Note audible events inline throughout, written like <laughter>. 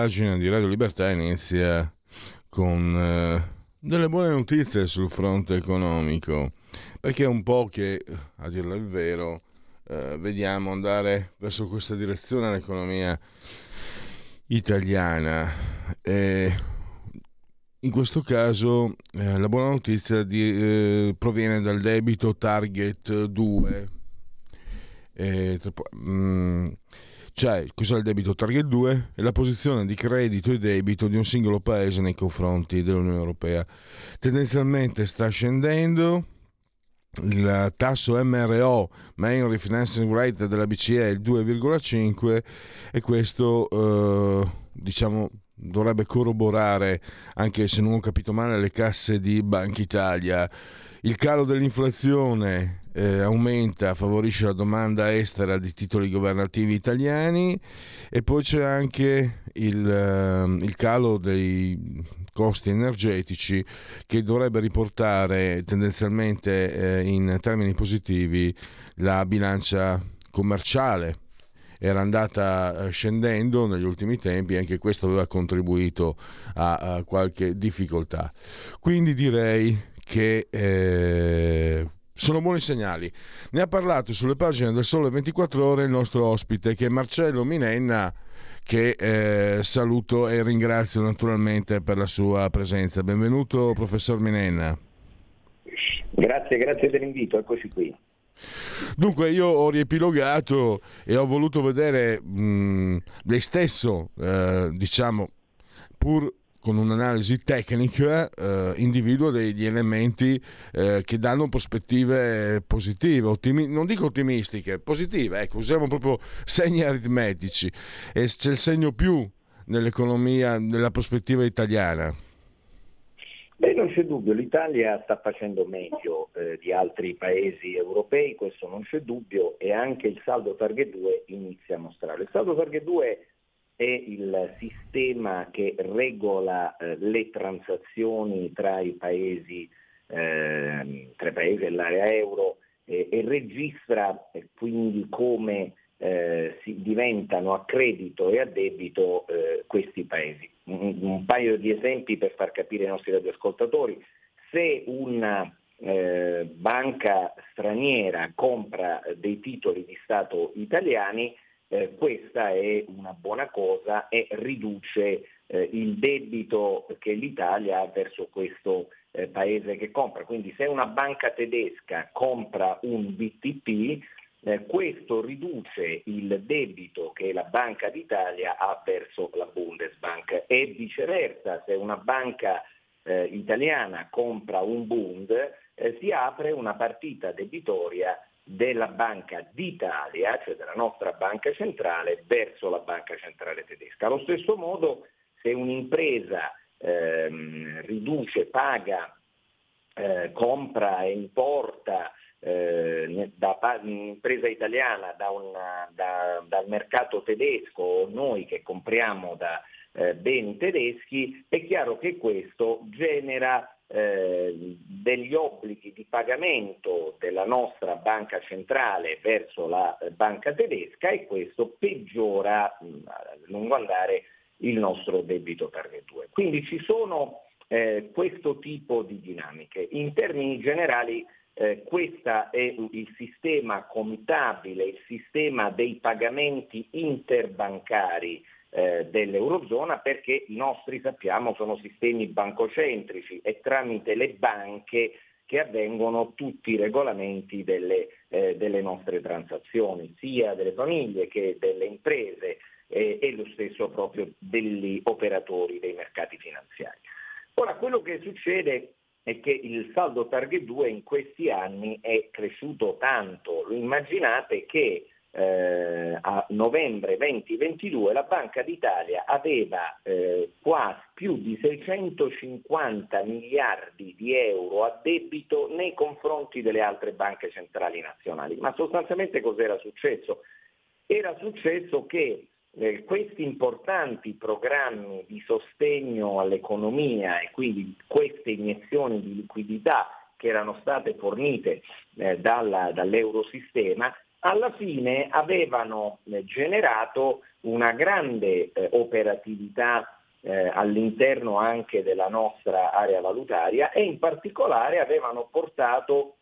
Pagina di Radio Libertà inizia con eh, delle buone notizie sul fronte economico, perché è un po' che, a dirlo il vero, eh, vediamo andare verso questa direzione l'economia italiana. E in questo caso eh, la buona notizia di, eh, proviene dal debito Target 2. E, mm, cioè cos'è il debito target 2? È la posizione di credito e debito di un singolo paese nei confronti dell'Unione Europea. Tendenzialmente sta scendendo, il tasso MRO, Main Refinancing Rate della BCE è il 2,5 e questo eh, diciamo dovrebbe corroborare, anche se non ho capito male, le casse di Banca Italia. Il calo dell'inflazione eh, aumenta, favorisce la domanda estera di titoli governativi italiani e poi c'è anche il, uh, il calo dei costi energetici che dovrebbe riportare tendenzialmente eh, in termini positivi la bilancia commerciale era andata eh, scendendo negli ultimi tempi e anche questo aveva contribuito a, a qualche difficoltà. Quindi direi che eh, sono buoni segnali. Ne ha parlato sulle pagine del Sole 24 Ore il nostro ospite che è Marcello Minenna che eh, saluto e ringrazio naturalmente per la sua presenza. Benvenuto professor Minenna. Grazie, grazie dell'invito, eccoci qui. Dunque io ho riepilogato e ho voluto vedere mh, lei stesso, eh, diciamo, pur con un'analisi tecnica eh, individua degli elementi eh, che danno prospettive positive, ottimi- non dico ottimistiche, positive, ecco, usiamo proprio <laughs> segni aritmetici e c'è il segno più nell'economia, nella prospettiva italiana. Beh, non c'è dubbio, l'Italia sta facendo meglio eh, di altri paesi europei, questo non c'è dubbio, e anche il saldo target 2 inizia a mostrare. Il saldo target 2 è il sistema che regola eh, le transazioni tra i paesi, eh, tra i paesi dell'area euro eh, e registra eh, quindi come eh, si diventano a credito e a debito eh, questi paesi. Un, un, paio di esempi per far capire ai nostri radioascoltatori. Se una banca straniera compra dei titoli di Stato italiani, eh, questa è una buona cosa e riduce eh, il debito che l'Italia ha verso questo eh, paese che compra. Quindi se una banca tedesca compra un BTP, eh, questo riduce il debito che la Banca d'Italia ha verso la Bundesbank e viceversa, se una banca eh, italiana compra un Bund, eh, si apre una partita debitoria della Banca d'Italia, cioè della nostra banca centrale, verso la banca centrale tedesca. Allo stesso modo, se un'impresa ehm, riduce, paga, eh, compra e importa eh, da un'impresa italiana da una, da, dal mercato tedesco o noi che compriamo da eh, beni tedeschi, è chiaro che questo genera eh, degli obblighi di pagamento della nostra banca centrale verso la eh, banca tedesca e questo peggiora a lungo andare il nostro debito per 2. Quindi ci sono eh, questo tipo di dinamiche. In termini generali eh, questo è il sistema contabile, il sistema dei pagamenti interbancari eh, dell'Eurozona perché i nostri sappiamo sono sistemi bancocentrici e tramite le banche che avvengono tutti i regolamenti delle, eh, delle nostre transazioni, sia delle famiglie che delle imprese eh, e lo stesso proprio degli operatori dei mercati finanziari. Ora, quello che succede è che il saldo target 2 in questi anni è cresciuto tanto. Immaginate che eh, a novembre 2022 la Banca d'Italia aveva eh, quasi più di 650 miliardi di euro a debito nei confronti delle altre banche centrali nazionali. Ma sostanzialmente cos'era successo? Era successo che eh, questi importanti programmi di sostegno all'economia e quindi queste iniezioni di liquidità che erano state fornite eh, dalla, dall'eurosistema alla fine avevano eh, generato una grande eh, operatività eh, all'interno anche della nostra area valutaria e in particolare avevano portato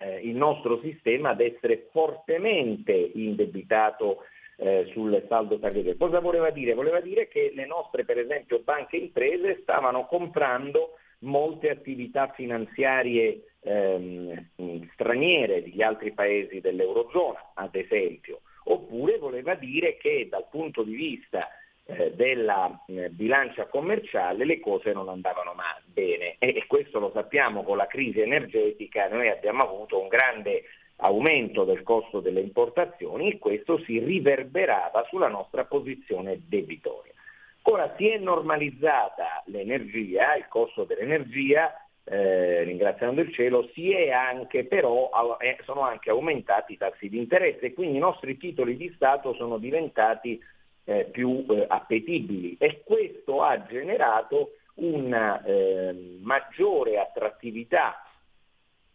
il nostro sistema ad essere fortemente indebitato eh, sul saldo target. Cosa voleva dire? Voleva dire che le nostre per esempio banche e imprese stavano comprando molte attività finanziarie ehm, straniere degli altri paesi dell'Eurozona, ad esempio, oppure voleva dire che dal punto di vista eh, della eh, bilancia commerciale le cose non andavano mai bene e, e questo lo sappiamo con la crisi energetica, noi abbiamo avuto un grande aumento del costo delle importazioni e questo si riverberava sulla nostra posizione debitoria. Ora si è normalizzata l'energia, il costo dell'energia, eh, ringraziando il cielo, si è anche però, eh, sono anche aumentati i tassi di interesse e quindi i nostri titoli di Stato sono diventati eh, più eh, appetibili. E questo ha generato una eh, maggiore attrattività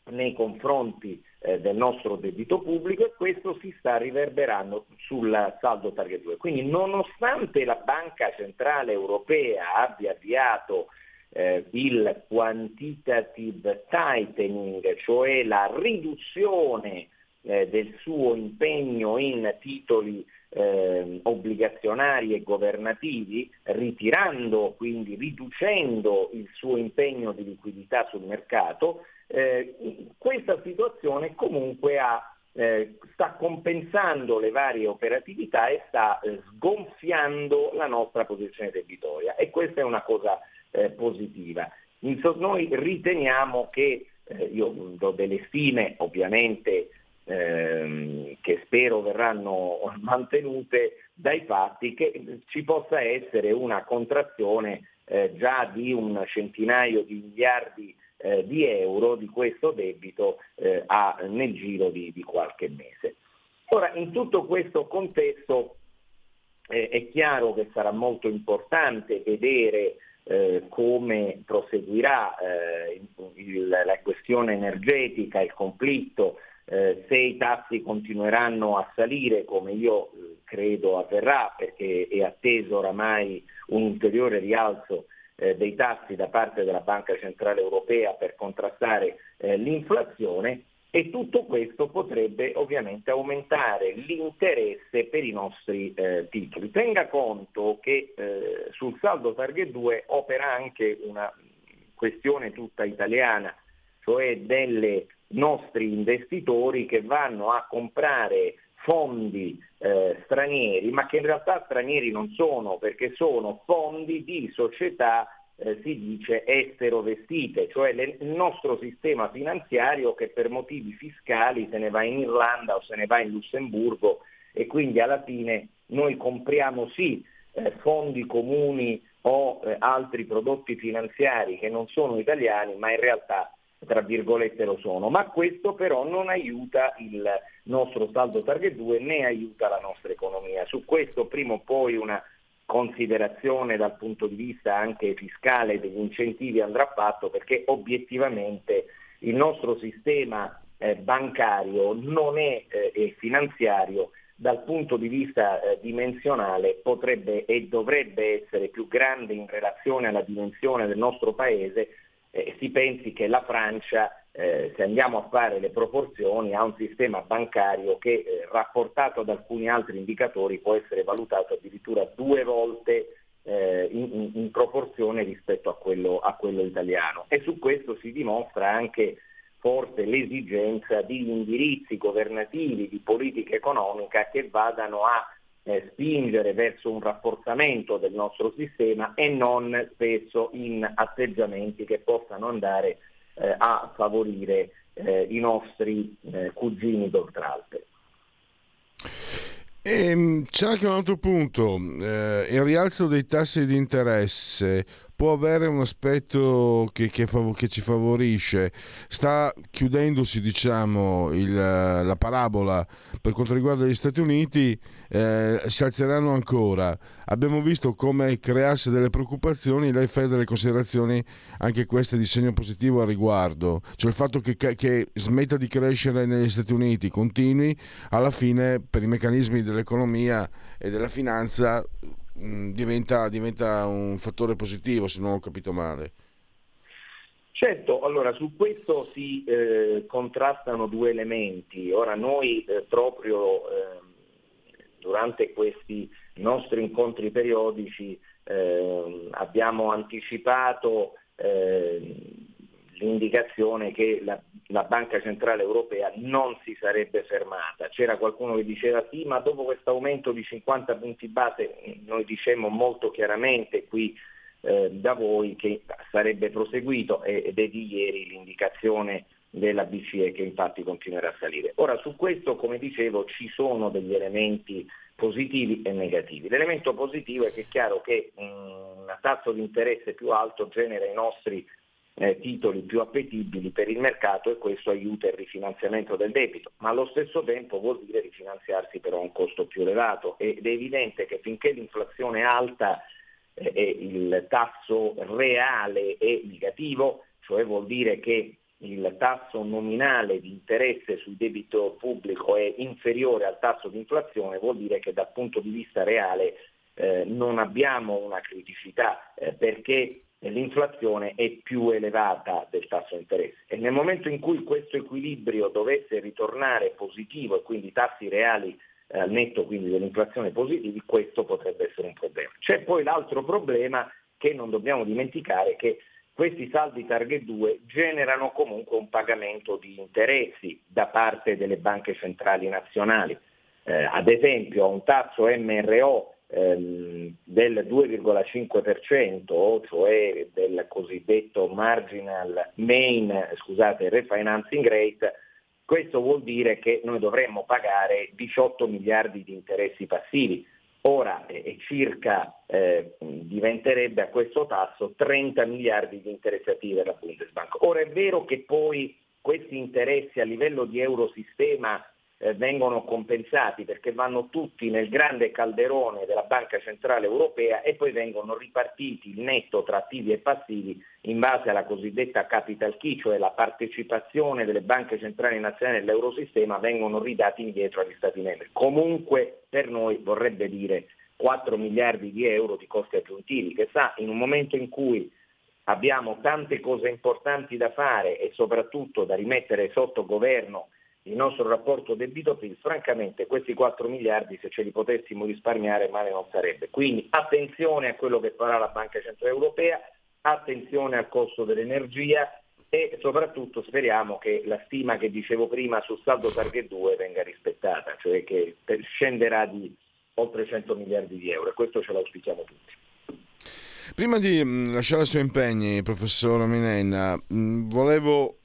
nei confronti eh, del nostro debito pubblico e questo si sta riverberando sul saldo target 2. Quindi nonostante la Banca Centrale Europea abbia avviato eh, il quantitative tightening, cioè la riduzione eh, del suo impegno in titoli eh, obbligazionari e governativi, ritirando, quindi riducendo il suo impegno di liquidità sul mercato, eh, questa situazione comunque ha, eh, sta compensando le varie operatività e sta eh, sgonfiando la nostra posizione debitoria e questa è una cosa eh, positiva. Noi riteniamo che, eh, io do delle stime ovviamente ehm, che spero verranno mantenute dai fatti, che ci possa essere una contrazione già di un centinaio di miliardi eh, di euro di questo debito eh, a, nel giro di, di, qualche mese. Ora, in tutto questo contesto eh, è chiaro che sarà molto importante vedere eh, come proseguirà eh, il, la questione energetica, il conflitto, eh, se i tassi continueranno a salire come io eh, credo avverrà perché è atteso oramai un ulteriore rialzo eh, dei tassi da parte della Banca Centrale Europea per contrastare eh, l'inflazione e tutto questo potrebbe ovviamente aumentare l'interesse per i nostri eh, titoli. Tenga conto che eh, sul saldo target 2 opera anche una questione tutta italiana, cioè delle nostri investitori che vanno a comprare fondi eh, stranieri, ma che in realtà stranieri non sono, perché sono fondi di società, eh, si dice, estero-vestite, cioè le, il nostro sistema finanziario che per motivi fiscali se ne va in Irlanda o se ne va in Lussemburgo e quindi alla fine noi compriamo sì eh, fondi comuni o eh, altri prodotti finanziari che non sono italiani, ma in realtà tra virgolette lo sono, ma questo però non aiuta il nostro saldo target 2 né aiuta la nostra economia. Su questo prima o poi una considerazione dal punto di vista anche fiscale degli incentivi andrà fatto perché obiettivamente il nostro sistema eh, bancario non è eh, finanziario dal punto di vista eh, dimensionale potrebbe e dovrebbe essere più grande in relazione alla dimensione del nostro paese eh, si pensi che la Francia, eh, se andiamo a fare le proporzioni, ha un sistema bancario che eh, rapportato ad alcuni altri indicatori può essere valutato addirittura due volte eh, in, in, proporzione rispetto a quello, a quello italiano. E su questo si dimostra anche forse l'esigenza di indirizzi governativi, di politica economica che vadano a eh, spingere verso un rafforzamento del nostro sistema e non spesso in atteggiamenti che possano andare eh, a favorire eh, i nostri eh, cugini d'Oltralpe. Ehm, c'è anche un altro punto, eh, il rialzo dei tassi di interesse può avere un aspetto che, che, che ci favorisce. Sta chiudendosi diciamo, il, la parabola per quanto riguarda gli Stati Uniti, eh, si alzeranno ancora. Abbiamo visto come crearsi delle preoccupazioni, lei fa delle considerazioni anche queste di segno positivo a riguardo, cioè il fatto che, che smetta di crescere negli Stati Uniti, continui, alla fine per i meccanismi dell'economia e della finanza diventa, diventa un fattore positivo, se non ho capito male. Certo, allora su questo si eh, contrastano due elementi. Ora noi eh, proprio eh, durante questi nostri incontri periodici ehm, abbiamo anticipato ehm, l'indicazione che la, la, Banca Centrale Europea non si sarebbe fermata. C'era qualcuno che diceva sì, ma dopo questo aumento di 50 punti base noi dicemmo molto chiaramente qui eh, da voi che sarebbe proseguito ed è di ieri l'indicazione della BCE che infatti continuerà a salire. Ora su questo, come dicevo, ci sono degli elementi positivi e negativi. L'elemento positivo è che è chiaro che un tasso di interesse più alto genera i nostri eh, titoli più appetibili per il mercato e questo aiuta il rifinanziamento del debito, ma allo stesso tempo vuol dire rifinanziarsi però a un costo più elevato ed è evidente che finché l'inflazione è alta eh, e il tasso reale è negativo, cioè vuol dire che il tasso nominale di interesse sul debito pubblico è inferiore al tasso di inflazione, vuol dire che dal punto di vista reale eh, non abbiamo una criticità eh, perché l'inflazione è più elevata del tasso di interesse e nel momento in cui questo equilibrio dovesse ritornare positivo e quindi i tassi reali eh, netto quindi dell'inflazione positivi, questo potrebbe essere un problema. C'è poi l'altro problema che non dobbiamo dimenticare che questi saldi target 2 generano comunque un pagamento di interessi da parte delle banche centrali nazionali. Eh, ad esempio a un tasso MRO ehm, del 2,5%, cioè del cosiddetto marginal main, scusate, refinancing rate, questo vuol dire che noi dovremmo pagare 18 miliardi di interessi passivi. Ora eh, circa eh, diventerebbe a questo tasso 30 miliardi di interessi attivi della Bundesbank. Ora è vero che poi questi interessi a livello di eurosistema eh, vengono compensati perché vanno tutti nel grande calderone della Banca Centrale Europea e poi vengono ripartiti il netto tra attivi e passivi in base alla cosiddetta capital key, cioè la partecipazione delle banche centrali nazionali nell'eurosistema, vengono ridati indietro agli Stati membri. Comunque per noi vorrebbe dire 4 miliardi di euro di costi aggiuntivi, che sa in un momento in cui abbiamo tante cose importanti da fare e soprattutto da rimettere sotto governo il nostro rapporto debito-PIL, francamente questi 4 miliardi se ce li potessimo risparmiare male non sarebbe. Quindi attenzione a quello che farà la Banca Centrale Europea, attenzione al costo dell'energia e soprattutto speriamo che la stima che dicevo prima sul saldo target 2 venga rispettata, cioè che scenderà di oltre 100 miliardi di euro e questo ce l'auspichiamo tutti. Prima di mm, lasciare i suoi impegni, professor Minenna, mm, volevo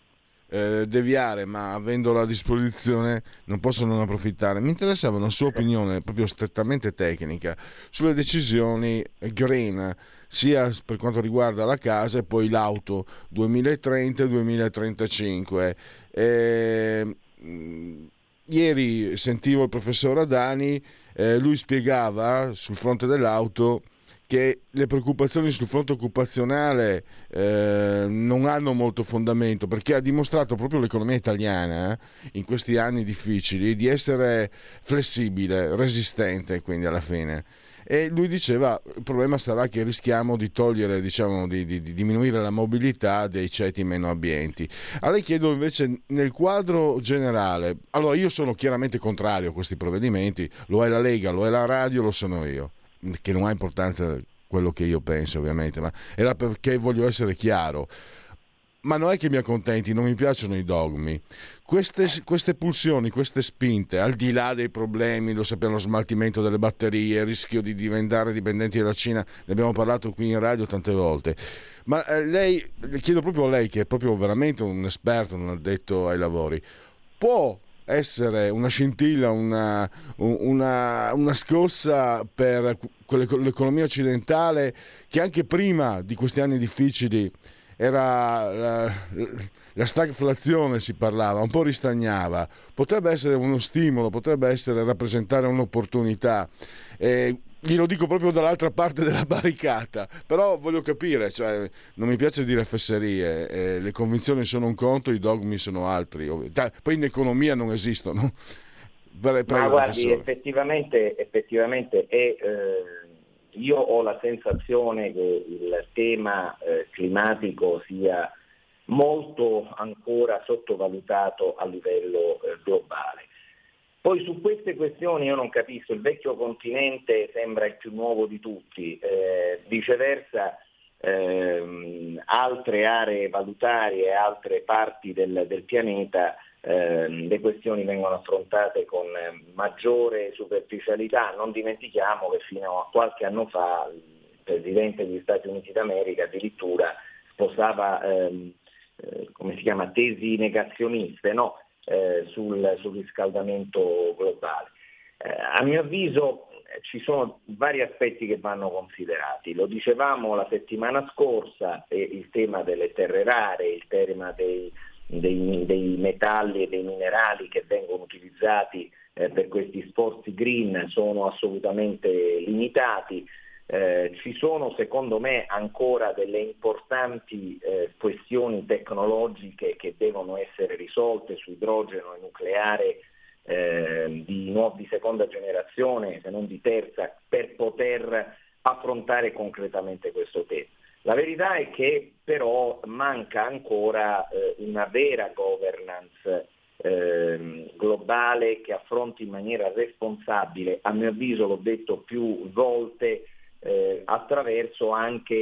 eh, deviare, ma avendo a disposizione non posso non approfittare. Mi interessava una sua opinione proprio strettamente tecnica sulle decisioni green, sia per quanto riguarda la casa e poi l'auto 2030-2035. Eh, ieri sentivo il professor Adani, eh, lui spiegava sul fronte dell'auto che le preoccupazioni sul fronte occupazionale eh, non hanno molto fondamento perché ha dimostrato proprio l'economia italiana eh, in questi anni difficili di essere flessibile, resistente quindi alla fine. E lui diceva il problema sarà che rischiamo di togliere, diciamo, di, di, di diminuire la mobilità dei ceti meno abbienti. A lei chiedo invece nel quadro generale, allora io sono chiaramente contrario a questi provvedimenti, lo è la Lega, lo è la radio, lo sono io che non ha importanza quello che io penso ovviamente, ma era perché voglio essere chiaro. ma non è che mi accontenti, non mi piacciono i dogmi. Queste, queste, pulsioni, queste spinte, al di là dei problemi, lo sappiamo, lo smaltimento delle batterie, il rischio di diventare dipendenti dalla Cina, ne abbiamo parlato qui in radio tante volte. Ma eh, lei, le chiedo proprio a lei, che è proprio veramente un esperto, un addetto ai lavori, può essere una scintilla, una, una, una scossa per l'economia occidentale che anche prima di questi anni difficili era la, la, stagflazione si parlava, un po' ristagnava, potrebbe essere uno stimolo, potrebbe essere rappresentare un'opportunità. Eh, glielo dico proprio dall'altra parte della barricata, però voglio capire, cioè, non mi piace dire fesserie, eh, le convinzioni sono un conto, i dogmi sono altri, poi in economia non esistono. <laughs> Prego, Ma guardi, effettivamente, effettivamente è, eh, io ho la sensazione che il tema eh, climatico sia molto ancora sottovalutato a livello eh, globale. Poi su queste questioni io non capisco, il vecchio continente sembra il più nuovo di tutti, eh, viceversa ehm, altre aree valutarie, altre parti del, del pianeta, ehm, le questioni vengono affrontate con maggiore superficialità. Non dimentichiamo che fino a qualche anno fa il Presidente degli Stati Uniti d'America addirittura sposava ehm, eh, tesi negazioniste, no? Eh, sul, sul, riscaldamento globale. Eh, a mio avviso eh, ci sono vari aspetti che vanno considerati. Lo dicevamo la settimana scorsa, il tema delle terre rare, il tema dei, dei, dei metalli e dei minerali che vengono utilizzati eh, per questi sforzi green sono assolutamente limitati. Eh, ci sono secondo me ancora delle importanti eh, questioni tecnologiche che devono essere risolte su idrogeno e nucleare eh, di, nuovo, di seconda generazione, se non di terza, per poter affrontare concretamente questo tema. La verità è che però manca ancora eh, una vera governance eh, globale che affronti in maniera responsabile, a mio avviso l'ho detto più volte, eh, attraverso anche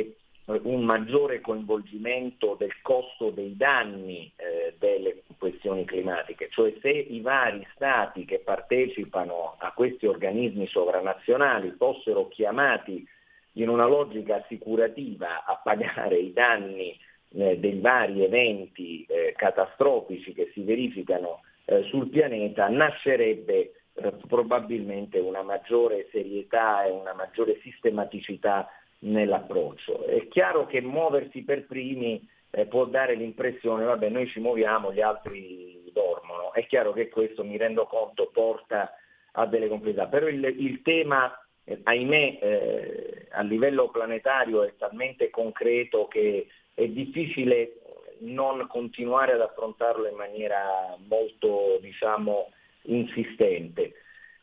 eh, un maggiore coinvolgimento del costo dei danni eh, delle questioni climatiche, cioè se i vari stati che partecipano a questi organismi sovranazionali fossero chiamati in una logica assicurativa a pagare i danni eh, dei vari eventi eh, catastrofici che si verificano eh, sul pianeta, nascerebbe eh, probabilmente una maggiore serietà e una maggiore sistematicità nell'approccio. È chiaro che muoversi per primi eh, può dare l'impressione, vabbè noi ci muoviamo, gli altri dormono. È chiaro che questo, mi rendo conto, porta a delle complessità, però il, il tema, eh, ahimè, eh, a livello planetario è talmente concreto che è difficile non continuare ad affrontarlo in maniera molto, diciamo, insistente.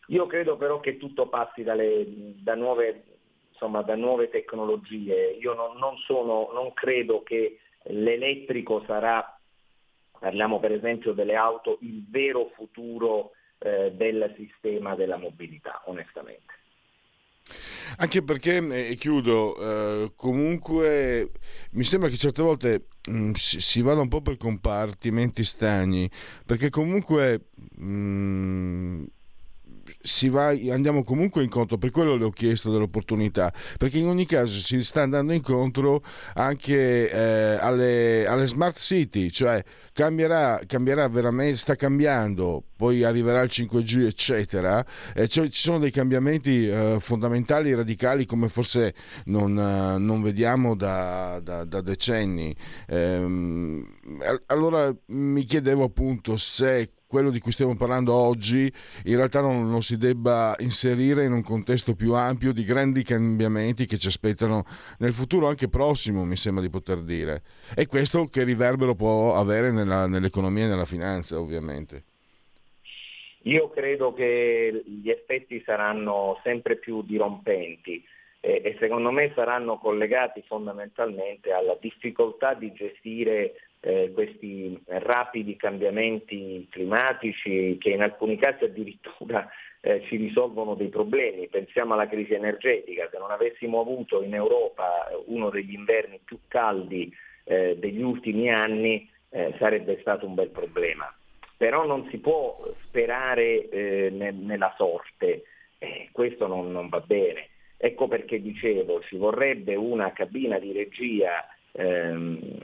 Io credo però che tutto passi dalle, da, nuove, insomma, da, nuove, tecnologie. Io non, non, sono, non credo che l'elettrico sarà, parliamo per esempio delle auto, il vero futuro eh, del sistema della mobilità, onestamente. Anche perché, eh, e chiudo, eh, comunque mi sembra che certe volte mh, mm, si, si, vada un po' per compartimenti stagni, perché comunque mh, mm, va, andiamo comunque incontro, per quello le ho chiesto dell'opportunità, perché in ogni caso si sta andando incontro anche eh, alle, alle, smart city, cioè cambierà, cambierà veramente, sta cambiando, poi arriverà il 5G eccetera, eh, cioè, ci sono dei cambiamenti eh, fondamentali, radicali come forse non, eh, non vediamo da, da, da decenni. Ehm, allora mi chiedevo appunto se quello di cui stiamo parlando oggi in realtà non, non, si debba inserire in un contesto più ampio di grandi cambiamenti che ci aspettano nel futuro anche prossimo, mi sembra di poter dire. E questo che riverbero può avere nella, nell'economia e nella finanza, ovviamente. Io credo che gli effetti saranno sempre più dirompenti eh, e secondo me saranno collegati fondamentalmente alla difficoltà di gestire eh, questi rapidi cambiamenti climatici che in alcuni casi addirittura eh, ci risolvono dei problemi. Pensiamo alla crisi energetica, se non avessimo avuto in Europa uno degli inverni più caldi eh, degli ultimi anni eh, sarebbe stato un bel problema. Però non si può sperare eh, ne, nella sorte, eh, questo non, non, va bene. Ecco perché dicevo, ci vorrebbe una cabina di regia ehm,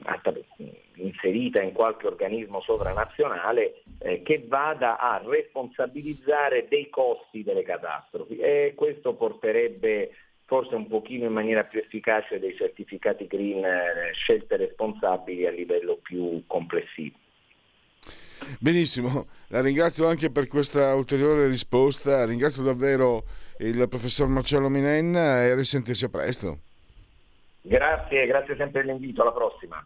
inserita in qualche organismo sovranazionale eh, che vada a responsabilizzare dei costi delle catastrofi e questo porterebbe forse un pochino in maniera più efficace dei certificati green eh, scelte responsabili a livello più complessivo. Benissimo, la ringrazio anche per questa ulteriore risposta, ringrazio davvero il professor Marcello Minenna e risentirci a presto. Grazie, grazie sempre dell'invito, alla prossima.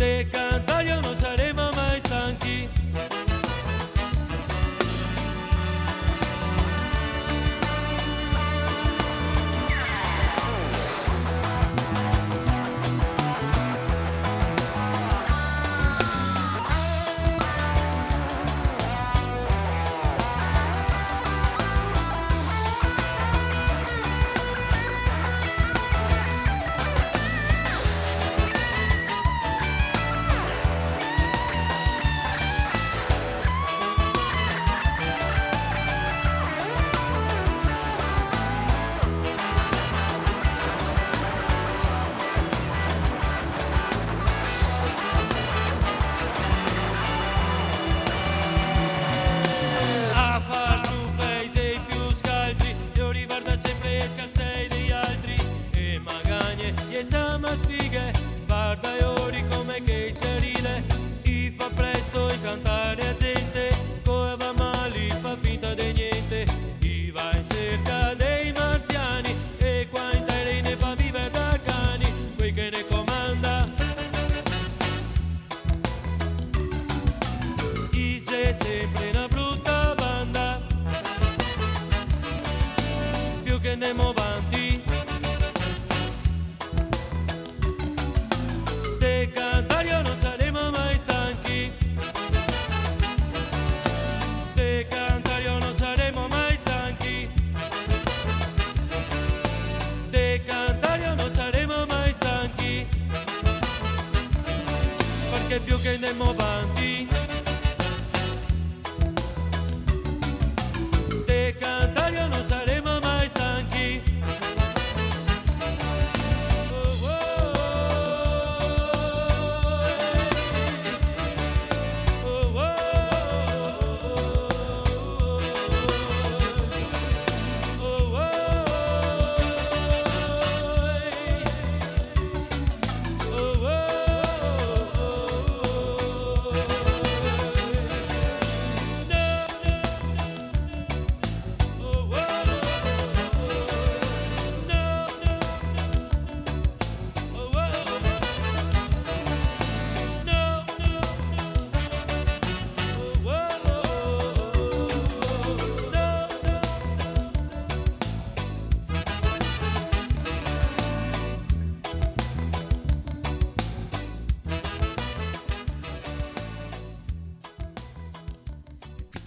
Che più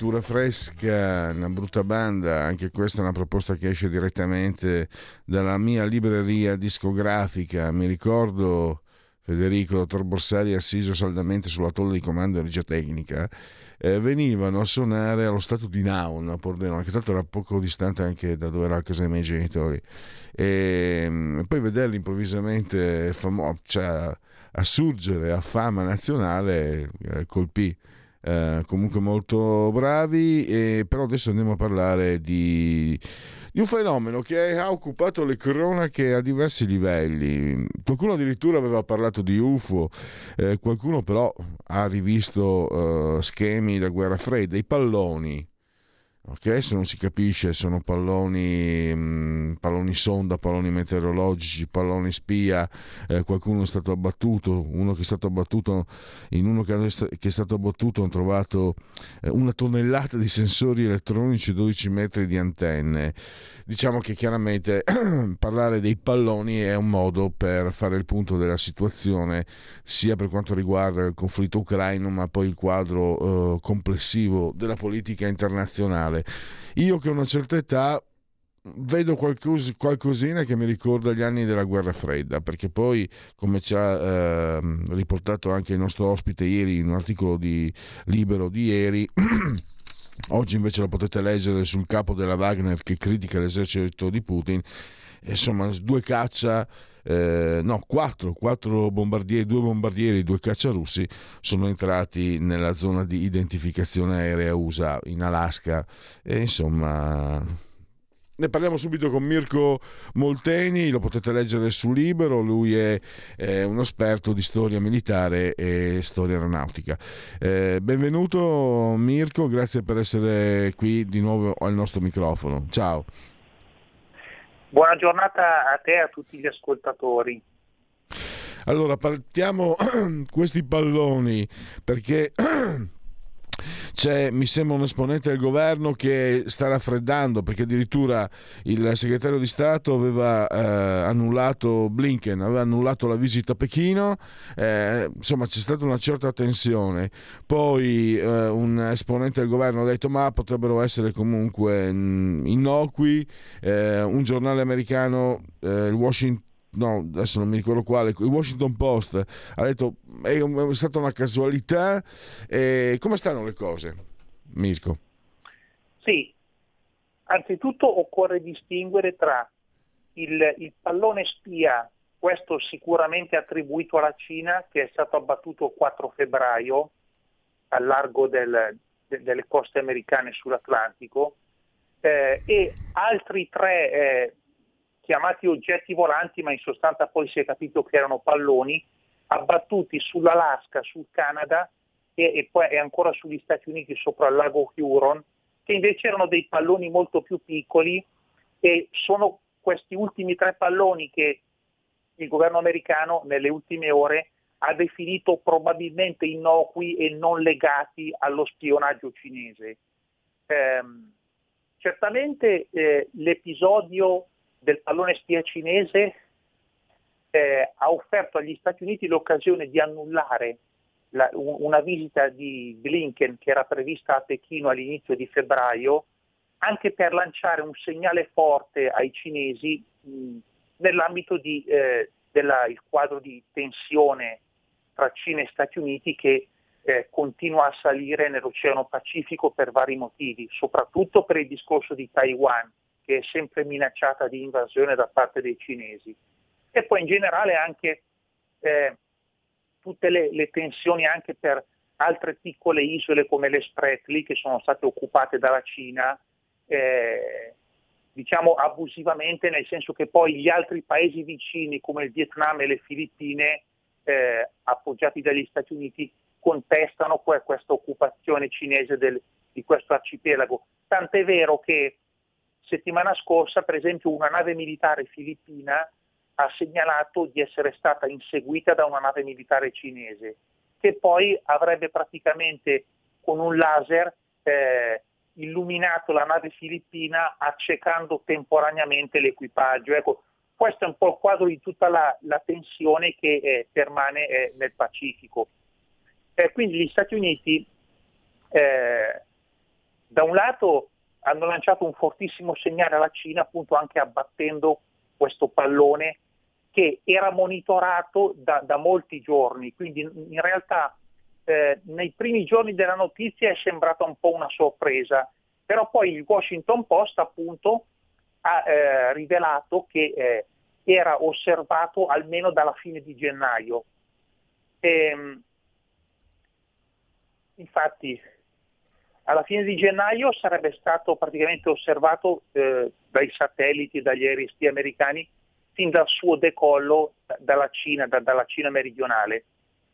lettura fresca, una brutta banda, anche questa è una proposta che esce direttamente dalla mia libreria discografica. Mi ricordo Federico, dottor Borsari assiso saldamente sulla tolla di comando di regia tecnica, eh, venivano a suonare allo stato di Naun a Pordenone, che tanto era poco distante anche da dove era la casa dei miei genitori. E, mm, poi vederli improvvisamente famo- cioè, assurgere a fama nazionale eh, colpì. Eh, comunque molto bravi, e, però adesso andiamo a parlare di di un fenomeno che ha occupato le cronache a diversi livelli. Qualcuno addirittura aveva parlato di UFO, eh, qualcuno però ha rivisto eh, schemi da guerra fredda, i palloni ok? Se non si capisce, sono palloni, mm, palloni sonda, palloni meteorologici, palloni spia, eh, qualcuno è stato abbattuto, uno che è stato abbattuto, in uno che è stato abbattuto hanno trovato eh, una tonnellata di sensori elettronici e 12 metri di antenne. Diciamo che chiaramente <clears throat> parlare dei palloni è un modo per fare il punto della situazione, sia per quanto riguarda il conflitto ucraino, ma poi il quadro eh, complessivo della politica internazionale mondiale. Io che ho una certa età vedo qualcos- qualcosina che mi ricorda gli anni della guerra fredda, perché poi, come ci ha eh, riportato anche il nostro ospite ieri in un articolo di Libero di ieri, <clears throat> oggi invece lo potete leggere sul capo della Wagner che critica l'esercito di Putin, insomma due caccia eh, no, quattro, quattro bombardieri, due bombardieri, due caccia russi sono entrati nella zona di identificazione aerea USA in Alaska e insomma ne parliamo subito con Mirko Molteni, lo potete leggere su Libero, lui è, è un esperto di storia militare e storia aeronautica. Eh, benvenuto Mirko, grazie per essere qui di nuovo al nostro microfono. Ciao. Buona giornata a te e a tutti gli ascoltatori. Allora, partiamo <clears throat> questi palloni perché <clears throat> c'è, mi sembra, un esponente del governo che sta raffreddando perché addirittura il segretario di Stato aveva eh, annullato Blinken, aveva annullato la visita a Pechino, eh, insomma c'è stata una certa tensione. Poi eh, un esponente del governo ha detto ma potrebbero essere comunque innocui, eh, un giornale americano, eh, il Washington no, adesso non mi ricordo quale, il Washington Post ha detto è, è stata una casualità. Eh, come stanno le cose, Mirko? Sì, anzitutto occorre distinguere tra il, il pallone spia, questo sicuramente attribuito alla Cina, che è stato abbattuto il 4 febbraio al largo del, de, delle coste americane sull'Atlantico, eh, e altri tre eh, chiamati oggetti volanti, ma in sostanza poi si è capito che erano palloni, abbattuti sull'Alaska, sul Canada e, e poi e ancora sugli Stati Uniti sopra il lago Huron, che invece erano dei palloni molto più piccoli e sono questi ultimi tre palloni che il governo americano nelle ultime ore ha definito probabilmente innocui e non legati allo spionaggio cinese. Eh, certamente eh, l'episodio del pallone spia cinese eh, ha offerto agli Stati Uniti l'occasione di annullare la, una visita di Blinken che era prevista a Pechino all'inizio di febbraio, anche per lanciare un segnale forte ai cinesi mh, nell'ambito del eh, quadro di tensione tra Cina e Stati Uniti che eh, continua a salire nell'Oceano Pacifico per vari motivi, soprattutto per il discorso di Taiwan che è sempre minacciata di invasione da parte dei cinesi. E poi in generale anche eh, tutte le, le, tensioni anche per altre piccole isole come le Spratly che sono state occupate dalla Cina, eh, diciamo abusivamente, nel senso che poi gli altri paesi vicini come il Vietnam e le Filippine, eh, appoggiati dagli Stati Uniti, contestano questa occupazione cinese del, di questo arcipelago. Tant'è vero che Settimana scorsa, per esempio, una nave militare filippina ha segnalato di essere stata inseguita da una nave militare cinese, che poi avrebbe praticamente con un laser eh, illuminato la nave filippina accecando temporaneamente l'equipaggio. Ecco, questo è un po' il quadro di tutta la, la tensione che eh, permane eh, nel Pacifico. quindi gli Stati Uniti eh, Da un lato hanno lanciato un fortissimo segnale alla Cina, appunto anche abbattendo questo pallone che era monitorato da, da molti giorni, quindi in realtà eh, nei primi giorni della notizia è sembrata un po' una sorpresa, però poi il Washington Post appunto ha eh, rivelato che eh, era osservato almeno dalla fine di gennaio. E, ehm, infatti alla fine di gennaio sarebbe stato praticamente osservato eh, dai satelliti dagli aerei americani fin dal suo decollo dalla Cina, da, dalla Cina meridionale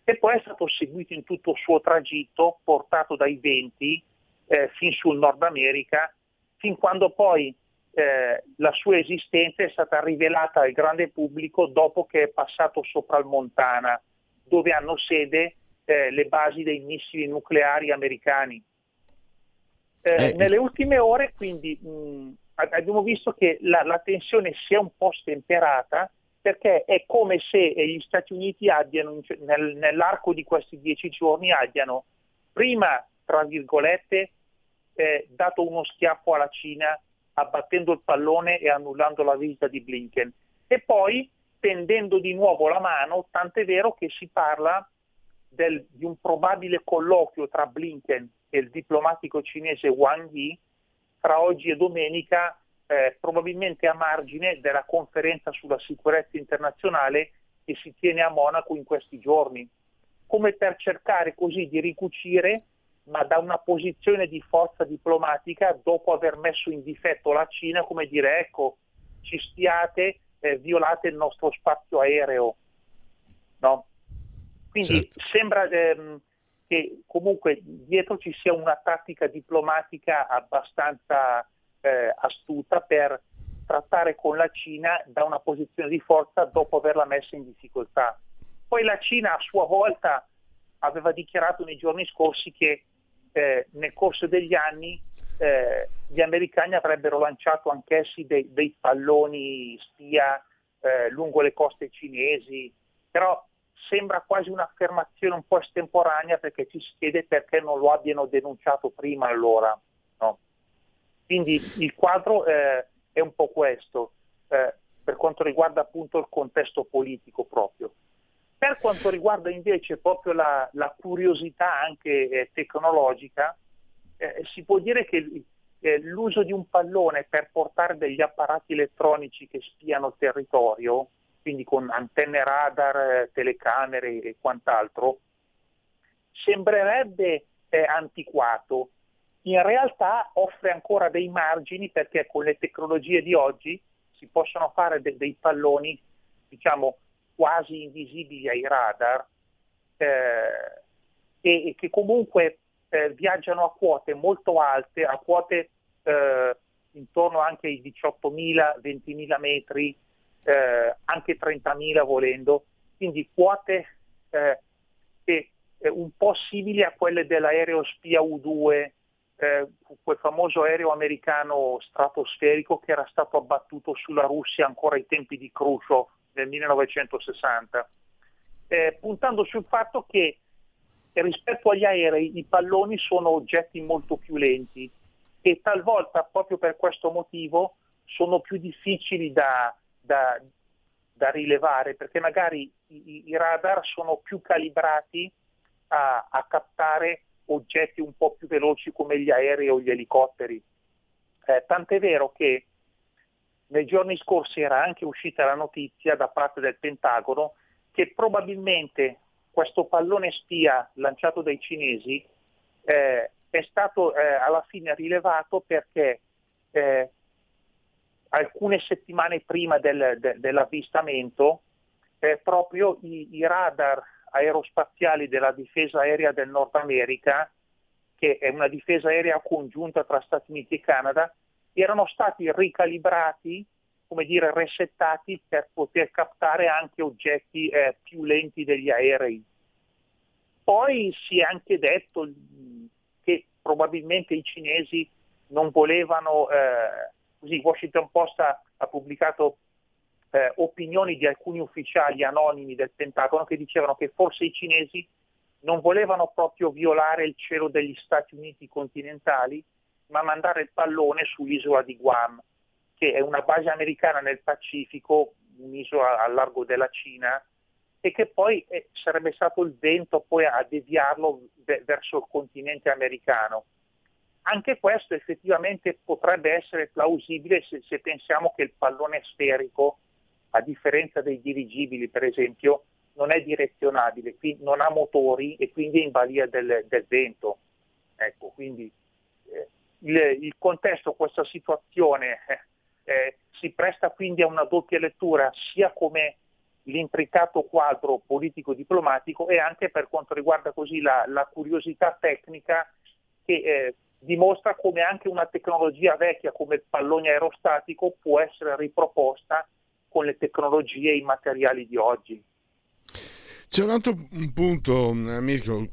e poi è stato seguito in tutto il suo tragitto, portato dai venti eh, fin sul Nord America, fin quando poi eh, la sua esistenza è stata rivelata al grande pubblico dopo che è passato sopra il Montana, dove hanno sede eh, le basi dei missili nucleari americani. Eh, eh, nelle ultime ore quindi mh, abbiamo visto che la, la, tensione si è un po' stemperata perché è come se gli Stati Uniti abbiano, nel, nell'arco di questi dieci giorni abbiano prima, tra virgolette, eh, dato uno schiaffo alla Cina abbattendo il pallone e annullando la visita di Blinken. E poi tendendo di nuovo la mano, tant'è vero che si parla del, di un probabile colloquio tra Blinken e il diplomatico cinese Wang Yi tra oggi e domenica, eh, probabilmente a margine della conferenza sulla sicurezza internazionale che si tiene a Monaco in questi giorni, come per cercare così di ricucire, ma da una posizione di forza diplomatica, dopo aver messo in difetto la Cina, come dire ecco, ci stiate, eh, violate il nostro spazio aereo. No? Quindi certo. sembra ehm, che comunque dietro ci sia una tattica diplomatica abbastanza eh, astuta per trattare con la Cina da una posizione di forza dopo averla messa in difficoltà. Poi la Cina a sua volta aveva dichiarato nei giorni scorsi che eh, nel corso degli anni eh, gli americani avrebbero lanciato anch'essi dei, dei palloni spia eh, lungo le coste cinesi, però sembra quasi un'affermazione un po' estemporanea perché ci si chiede perché non lo abbiano denunciato prima allora. No? Quindi il quadro eh, è un po' questo eh, per quanto riguarda appunto il contesto politico proprio. Per quanto riguarda invece proprio la, la curiosità anche eh, tecnologica, eh, si può dire che eh, l'uso di un pallone per portare degli apparati elettronici che spiano il territorio quindi con antenne radar, eh, telecamere e quant'altro, sembrerebbe eh, antiquato. In realtà offre ancora dei margini perché con le tecnologie di oggi si possono fare de- dei palloni, diciamo, quasi invisibili ai radar eh, e-, e, che comunque eh, viaggiano a quote molto alte, a quote eh, intorno anche ai 18.000, 20.000 metri eh, anche 30.000 volendo, quindi quote eh, che, eh, un po' simili a quelle dell'aereo spia U-2, eh, quel famoso aereo americano stratosferico che era stato abbattuto sulla Russia ancora ai tempi di Khrushchev nel 1960, eh, puntando sul fatto che rispetto agli aerei i palloni sono oggetti molto più lenti e talvolta proprio per questo motivo sono più difficili da, da, da rilevare perché magari i, i, radar sono più calibrati a, a, captare oggetti un po' più veloci come gli aerei o gli elicotteri. Eh, tant'è vero che nei giorni scorsi era anche uscita la notizia da parte del Pentagono che probabilmente questo pallone spia lanciato dai cinesi eh, è stato eh, alla fine rilevato perché eh, alcune settimane prima del, de, dell'avvistamento eh, proprio i, i, radar aerospaziali della difesa aerea del Nord America, che è una difesa aerea congiunta tra Stati Uniti e Canada, erano stati ricalibrati, come dire, resettati per poter captare anche oggetti eh, più lenti degli aerei. Poi si è anche detto che probabilmente i cinesi non volevano eh, Così Washington Post ha, ha pubblicato eh, opinioni di alcuni ufficiali anonimi del Pentagono che dicevano che forse i cinesi non volevano proprio violare il cielo degli Stati Uniti continentali ma mandare il pallone sull'isola di Guam, che è una base americana nel Pacifico, un'isola al largo della Cina, e che poi eh, sarebbe stato il vento poi a deviarlo ve- verso il continente americano. Anche questo effettivamente potrebbe essere plausibile se, se pensiamo che il pallone sferico, a differenza dei dirigibili per esempio, non è direzionabile, non ha motori e quindi è in balia del, del vento. Ecco, quindi eh, il, il, contesto, questa situazione eh, eh, si presta quindi a una doppia lettura sia come l'intricato quadro politico-diplomatico e anche per quanto riguarda così la, la curiosità tecnica che eh, dimostra come anche una tecnologia vecchia come il pallone aerostatico può essere riproposta con le tecnologie e i materiali di oggi. C'è un altro punto, Mirko,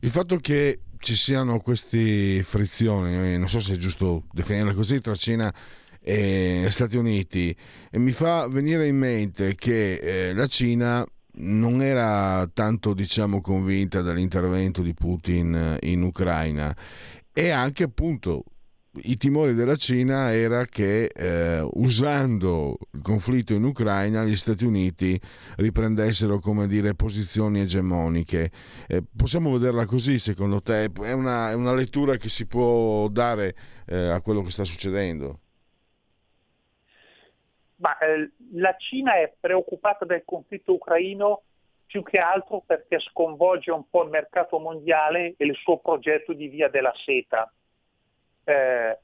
il fatto che ci siano queste frizioni, non so se è giusto definirle così, tra Cina e Stati Uniti, e mi fa venire in mente che eh, la Cina non era tanto diciamo convinta dall'intervento di Putin in Ucraina e anche appunto i timori della Cina era che eh, usando il conflitto in Ucraina gli Stati Uniti riprendessero come dire posizioni egemoniche. Eh, possiamo vederla così secondo te? È una, è una lettura che si può dare eh, a quello che sta succedendo? Ma, eh, la Cina è preoccupata del conflitto ucraino più che altro perché sconvolge un po' il mercato mondiale e il suo progetto di via della seta. Eh,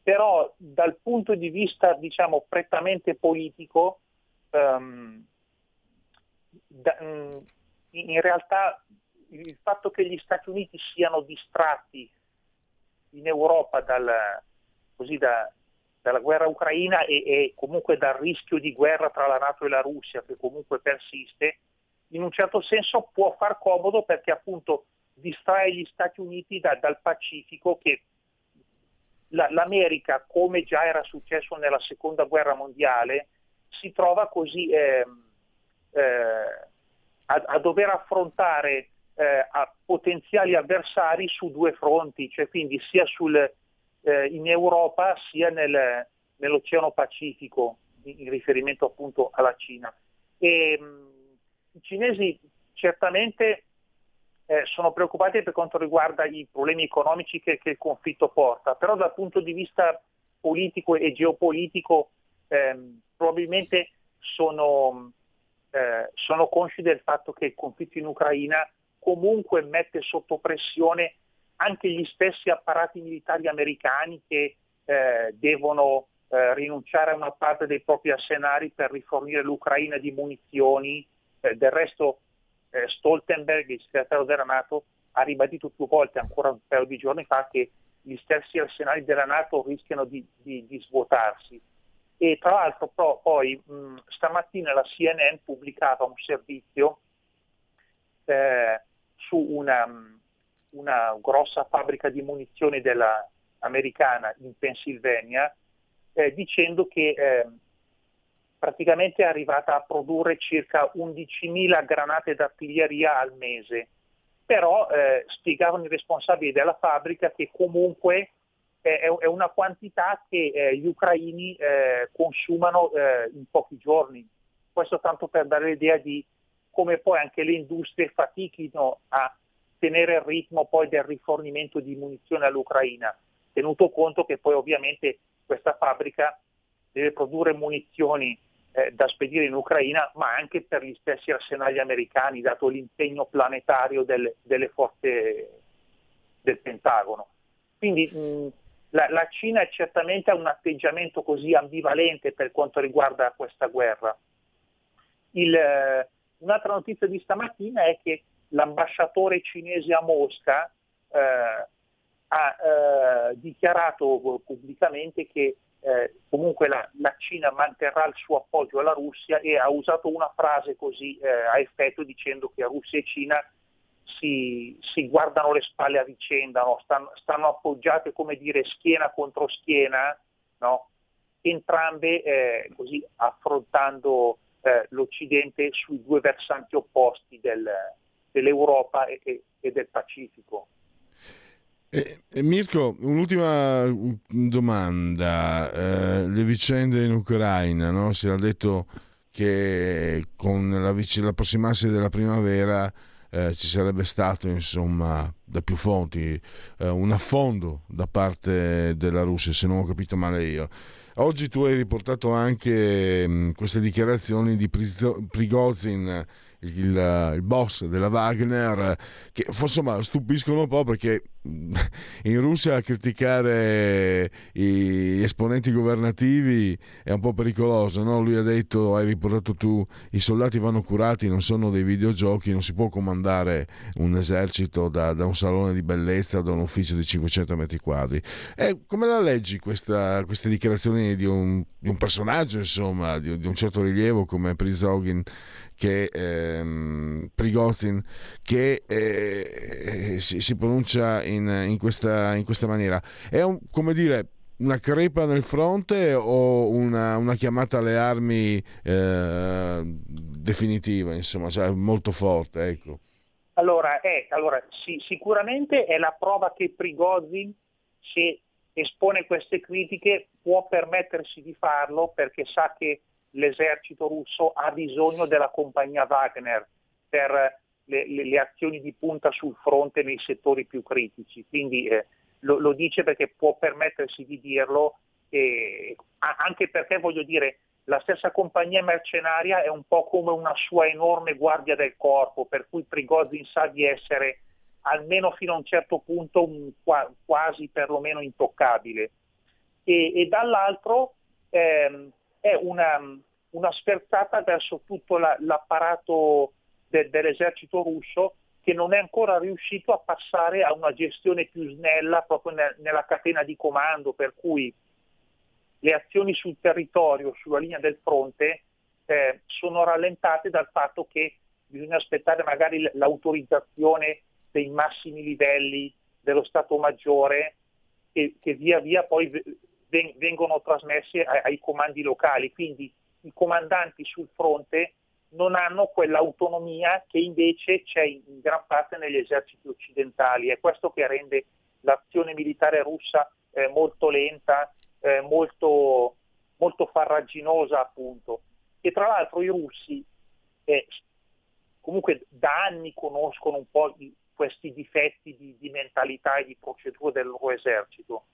però dal punto di vista diciamo prettamente politico um, da, um, in realtà il fatto che gli Stati Uniti siano distratti in Europa dal, così da, dalla guerra ucraina e, e, comunque dal rischio di guerra tra la Nato e la Russia che comunque persiste, in un certo senso può far comodo perché appunto distrae gli Stati Uniti da, dal Pacifico che la, l'America, come già era successo nella seconda guerra mondiale, si trova così eh, eh, a, a, dover affrontare eh, a potenziali avversari su due fronti, cioè quindi sia sul, eh, in Europa sia nel, nell'Oceano Pacifico, in, in, riferimento appunto alla Cina. E, mh, I cinesi certamente eh, sono preoccupati per quanto riguarda i problemi economici che, che, il conflitto porta, però dal punto di vista politico e geopolitico ehm, probabilmente sono, eh, sono consci del fatto che il conflitto in Ucraina comunque mette sotto pressione anche gli stessi apparati militari americani che eh, devono eh, rinunciare a una parte dei propri arsenali per rifornire l'Ucraina di munizioni. Eh, del resto eh, Stoltenberg, il segretario della Nato, ha ribadito più volte, ancora un paio di giorni fa, che gli stessi arsenali della Nato rischiano di, di, di svuotarsi. E tra l'altro però, poi mh, stamattina la CNN pubblicava un servizio eh, su una, una, grossa fabbrica di munizioni della, americana in Pennsylvania eh, dicendo che eh, praticamente è arrivata a produrre circa 11.000 granate d'artiglieria al mese. Però eh, spiegavano i responsabili della fabbrica che comunque è, è una quantità che eh, gli ucraini eh, consumano eh, in pochi giorni. Questo tanto per dare l'idea di come poi anche le industrie fatichino a tenere il ritmo poi del rifornimento di munizioni all'Ucraina, tenuto conto che poi ovviamente questa fabbrica deve produrre munizioni eh, da spedire in Ucraina, ma anche per gli stessi arsenali americani, dato l'impegno planetario del, delle forze del Pentagono. Quindi mh, la, la, Cina certamente ha un atteggiamento così ambivalente per quanto riguarda questa guerra. Il, eh, un'altra notizia di stamattina è che l'ambasciatore cinese a Mosca eh, ha eh, dichiarato pubblicamente che eh, comunque la, la, Cina manterrà il suo appoggio alla Russia e ha usato una frase così eh, a effetto dicendo che Russia e Cina si, si guardano le spalle a vicenda, no? stanno, stanno, appoggiate come dire schiena contro schiena, no? entrambe eh, così affrontando eh, l'Occidente sui due versanti opposti del, dell'Europa e, e, e del Pacifico. Eh, Mirko, un'ultima domanda. Eh, le vicende in Ucraina, no? si era detto che con la, l'approssimarsi della primavera eh, ci sarebbe stato, insomma, da più fonti, eh, un affondo da parte della Russia, se non ho capito male io. Oggi tu hai riportato anche mh, mm, queste dichiarazioni di Prigozhin il, il, boss della Wagner, che insomma stupiscono un po' perché <laughs> in Russia criticare gli esponenti governativi è un po' pericoloso. No? Lui ha detto, hai riportato tu, i soldati vanno curati, non sono dei videogiochi, non si può comandare un esercito da, da un salone di bellezza, da un ufficio di 500 metri quadri. E come la leggi questa, queste dichiarazioni di un, di un personaggio, insomma, di, di, un certo rilievo come Prizogin? Che ehm, Prigozhin che eh, si, si, pronuncia in, in, questa, in, questa, maniera. È un, come dire una crepa nel fronte o una, una chiamata alle armi eh, definitiva, insomma, cioè molto forte, ecco. Allora, è, allora sì, sicuramente è la prova che Prigozhin, se espone queste critiche, può permettersi di farlo perché sa che l'esercito russo ha bisogno della compagnia Wagner per le, le, le azioni di punta sul fronte nei settori più critici. Quindi eh, lo, lo, dice perché può permettersi di dirlo, eh, anche perché voglio dire, la stessa compagnia mercenaria è un po' come una sua enorme guardia del corpo, per cui Prigozhin sa di essere almeno fino a un certo punto un, quasi perlomeno intoccabile. E, e dall'altro ehm, è una, una sferzata verso tutto la, l'apparato de, dell'esercito russo che non è ancora riuscito a passare a una gestione più snella proprio ne, nella catena di comando, per cui le azioni sul territorio, sulla linea del fronte, eh, sono rallentate dal fatto che bisogna aspettare magari l'autorizzazione dei massimi livelli dello Stato Maggiore che, che via via poi vengono trasmessi ai, ai comandi locali, quindi i comandanti sul fronte non hanno quell'autonomia che invece c'è in gran parte negli eserciti occidentali. È questo che rende l'azione militare russa eh, molto lenta, eh, molto, molto, farraginosa appunto. E tra l'altro i russi eh, comunque da anni conoscono un po' di, questi difetti di, di mentalità e di procedure del loro esercito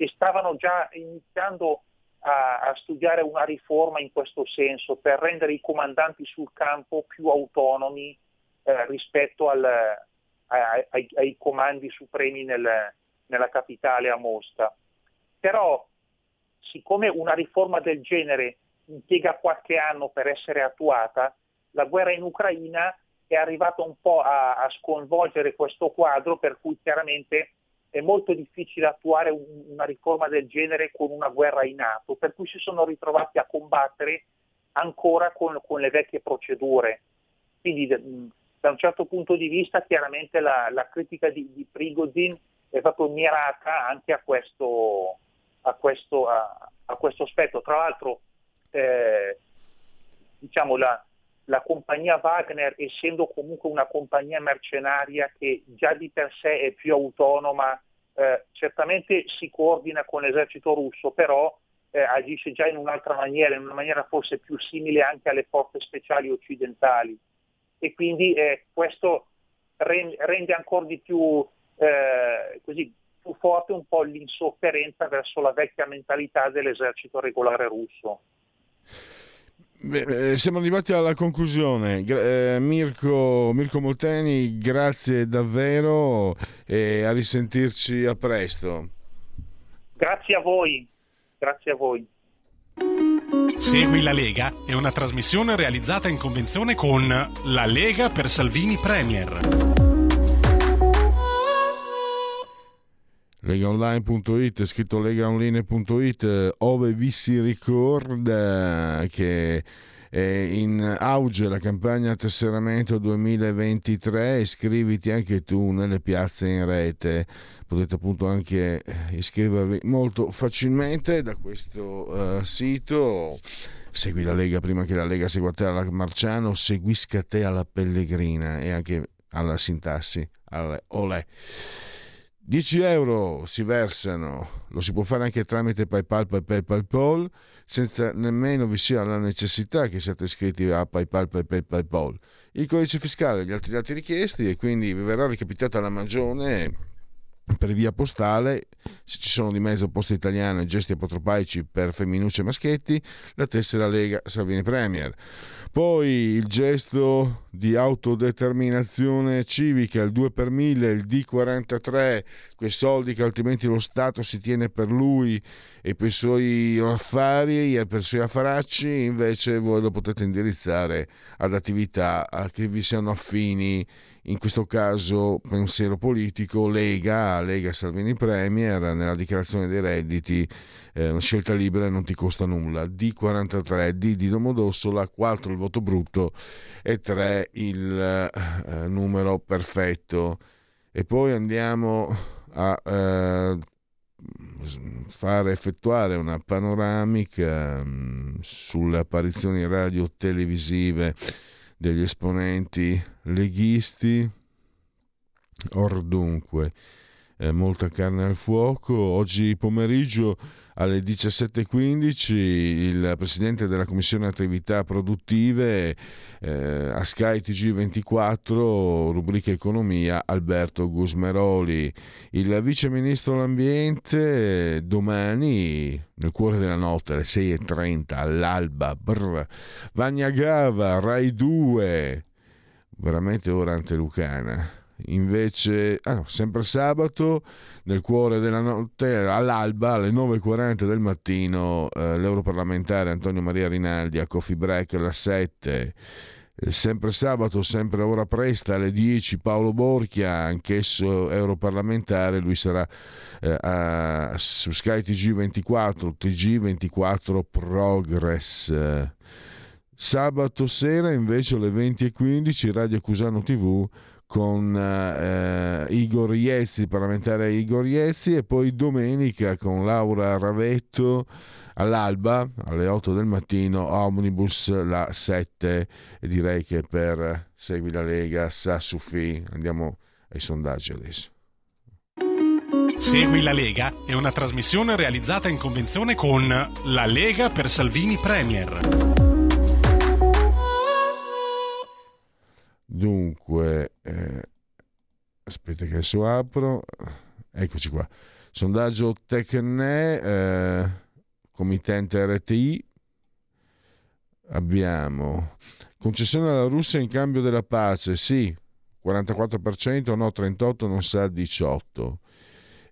e stavano già iniziando a, a, studiare una riforma in questo senso per rendere i comandanti sul campo più autonomi eh, rispetto al, ai, ai, ai, comandi supremi nel, nella capitale a Mosca. Però siccome una riforma del genere impiega qualche anno per essere attuata, la guerra in Ucraina è arrivata un po' a, a sconvolgere questo quadro per cui chiaramente è molto difficile attuare un, una riforma del genere con una guerra in atto, per cui si sono ritrovati a combattere ancora con, con le vecchie procedure. Quindi da un certo punto di vista chiaramente la, la critica di, di, Prigozhin è proprio mirata anche a questo, a questo, a, a questo aspetto. Tra l'altro eh, diciamo la, la compagnia Wagner, essendo comunque una compagnia mercenaria che già di per sé è più autonoma, eh, certamente si coordina con l'esercito russo, però eh, agisce già in un'altra maniera, in una maniera forse più simile anche alle forze speciali occidentali. E quindi eh, questo rende, ancora di più, eh, così, più forte un po' l'insofferenza verso la vecchia mentalità dell'esercito regolare russo. Beh, siamo arrivati alla conclusione. Eh, Mirko, Mirko Molteni, grazie davvero e a risentirci a presto. Grazie a voi, grazie a voi. Segui la Lega è una trasmissione realizzata in convenzione con La Lega per Salvini Premier. legaonline.it, scritto legaonline.it, eh, ove vi si ricorda che è in auge la campagna tesseramento 2023, iscriviti anche tu nelle piazze in rete, potete appunto anche iscrivervi molto facilmente da questo uh, sito. Segui la Lega prima che la Lega segua te alla Marciano, seguisca te alla Pellegrina e anche alla Sintassi, alle Olè. 10 euro si versano, lo si può fare anche tramite PayPal, PayPal, PayPal, senza nemmeno vi sia la necessità che siate iscritti a PayPal, PayPal, PayPal. Il codice fiscale gli altri dati richiesti e quindi vi verrà recapitata la magione per via postale, se ci sono di mezzo poste italiane, gesti apotropaici per femminucce e maschietti, la tessera Lega Salvini Premier. Poi il gesto di autodeterminazione civica, il 2 per 1000, il D43, quei soldi che altrimenti lo Stato si tiene per lui e per i suoi affari e per i suoi affaracci, invece voi lo potete indirizzare ad attività che vi siano affini in questo caso pensiero politico, Lega, Lega Salvini Premier, nella dichiarazione dei redditi, eh, scelta libera non ti costa nulla, D43, D di Domodossola, 4 il voto brutto e 3 il eh, numero perfetto. E poi andiamo a eh, fare effettuare una panoramica mh, mm, sulle apparizioni radio-televisive degli esponenti leghisti. Or dunque, eh, molta carne al fuoco. Oggi pomeriggio alle 17.15 il presidente della Commissione Attività Produttive eh, a Sky TG24, rubrica Economia, Alberto Gusmeroli. Il vice ministro dell'Ambiente domani, nel cuore della notte, alle 6.30, all'alba, brr, Vagna Gava, Rai 2, veramente ora antelucana invece ah no, sempre sabato nel cuore della notte all'alba alle 9.40 del mattino eh, l'europarlamentare Antonio Maria Rinaldi a Coffee Break alle 7 eh, sempre sabato, sempre ora presta alle 10 Paolo Borchia, anch'esso europarlamentare, lui sarà eh, a, su Sky TG24, TG24 Progress. Sabato sera invece alle 20.15 Radio Cusano TV con eh, Igor Iezzi, il parlamentare Igor Iezzi, e poi domenica con Laura Ravetto all'alba alle 8 del mattino, Omnibus la 7 e direi che per Segui la Lega, sa Sufi, andiamo ai sondaggi adesso. Segui la Lega è una trasmissione realizzata in convenzione con La Lega per Salvini Premier. Dunque, eh, aspetta che adesso apro. Eccoci qua. Sondaggio Tecne, eh, committente RTI. Abbiamo concessione alla Russia in cambio della pace, sì, 44%, no 38%, non sa 18%.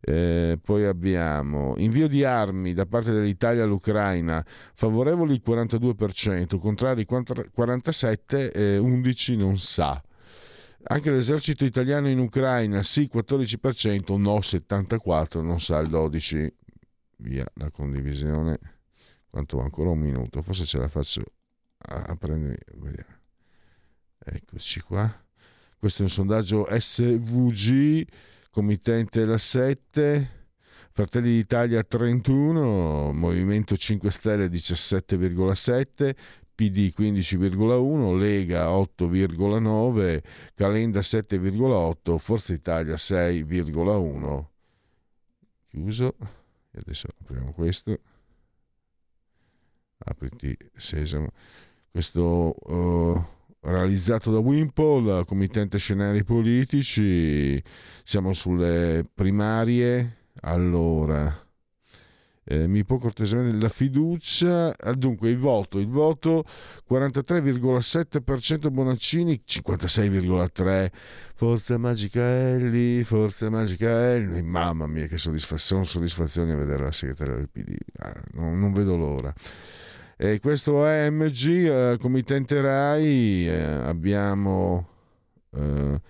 Eh, poi abbiamo invio di armi da parte dell'Italia all'Ucraina, favorevoli il 42%, contrari 47%, eh, 11% non sa. Anche l'esercito italiano in Ucraina, sì 14%, no 74%, non sa il 12%. Via la condivisione. Quanto ancora un minuto, forse ce la faccio a, prendere. Vediamo. Eccoci qua. Questo è un sondaggio SVG committente la 7, Fratelli d'Italia 31, Movimento 5 Stelle 17,7, PD 15,1, Lega 8,9, Calenda 7,8, Forza Italia 6,1. Chiuso. E adesso apriamo questo. Apriti Sesamo. Questo uh, realizzato da Wimpole, committente scenari politici, siamo sulle primarie, allora... Eh, mi può cortesemente la fiducia. Ah, dunque il voto il voto 43,7% Bonaccini 56,3% Forza Magica Elli Forza Magica Elli mamma mia che soddisfazione, soddisfazione a vedere la segretaria del PD ah, non, non vedo l'ora e questo AMG, eh, committente RAI, eh, abbiamo eh,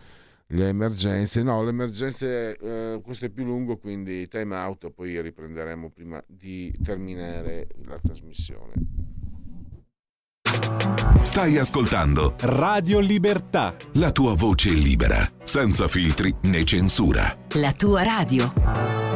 le emergenze. No, le emergenze, eh, questo è più lungo, quindi time out, poi riprenderemo prima di terminare la trasmissione. Stai ascoltando Radio Libertà. La tua voce libera, senza filtri né censura. La tua radio.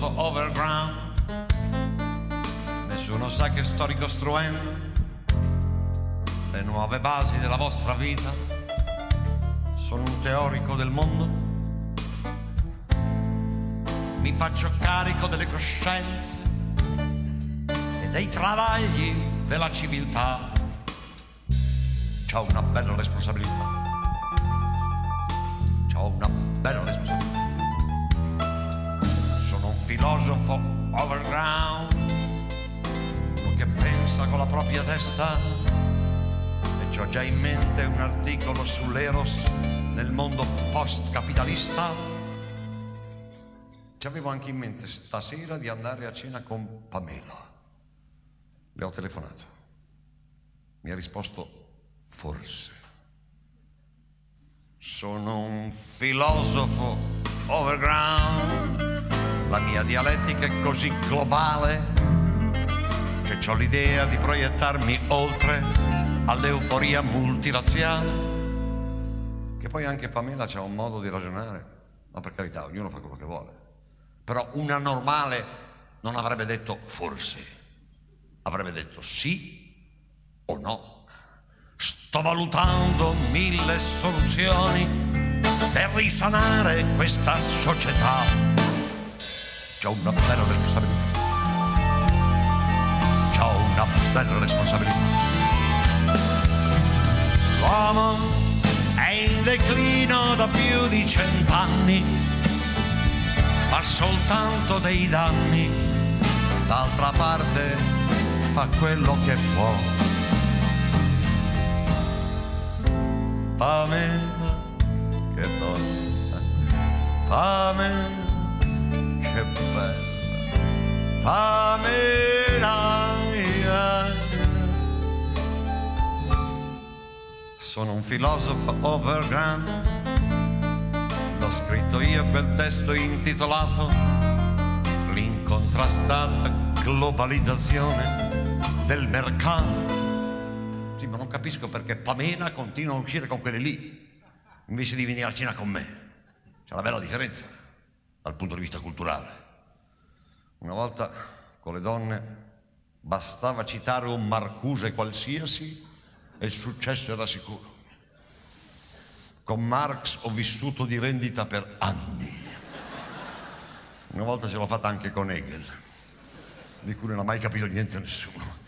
Filosofo overground. Nessuno sa che sto ricostruendo le nuove basi della vostra vita. Sono un teorico del mondo. Mi faccio carico delle coscienze e dei travagli della civiltà. C'ho una bella responsabilità. Filosofo overground, che pensa con la propria testa e ho già in mente un articolo sull'Eros nel mondo post-capitalista. Ci avevo anche in mente stasera di andare a cena con Pamela. Le ho telefonato. Mi ha risposto forse. Sono un filosofo overground la mia dialettica è così globale che ho l'idea di proiettarmi oltre all'euforia multiraziale. Che poi anche Pamela c'ha un modo di ragionare, ma per carità, ognuno fa quello che vuole. Però una normale non avrebbe detto forse, avrebbe detto sì o no. Sto valutando mille soluzioni per risanare questa società C'ho una bella responsabilità. C'ho una bella responsabilità. L'uomo è in declino da più di cent'anni, fa soltanto dei danni, d'altra parte fa quello che può. Pamela, che donna, Pamela Pamela sono un filosofo overground. L'ho scritto io quel testo intitolato l'incontrastata globalizzazione del mercato. Sì ma non capisco perché Pamela continua a uscire con quelli lì invece di venire a cena con me. C'è una bella differenza dal punto di vista culturale. Una volta con le donne bastava citare un Marcuse qualsiasi e il successo era sicuro. Con Marx ho vissuto di rendita per anni. Una volta ce l'ho fatta anche con Hegel, di cui non ha mai capito niente nessuno.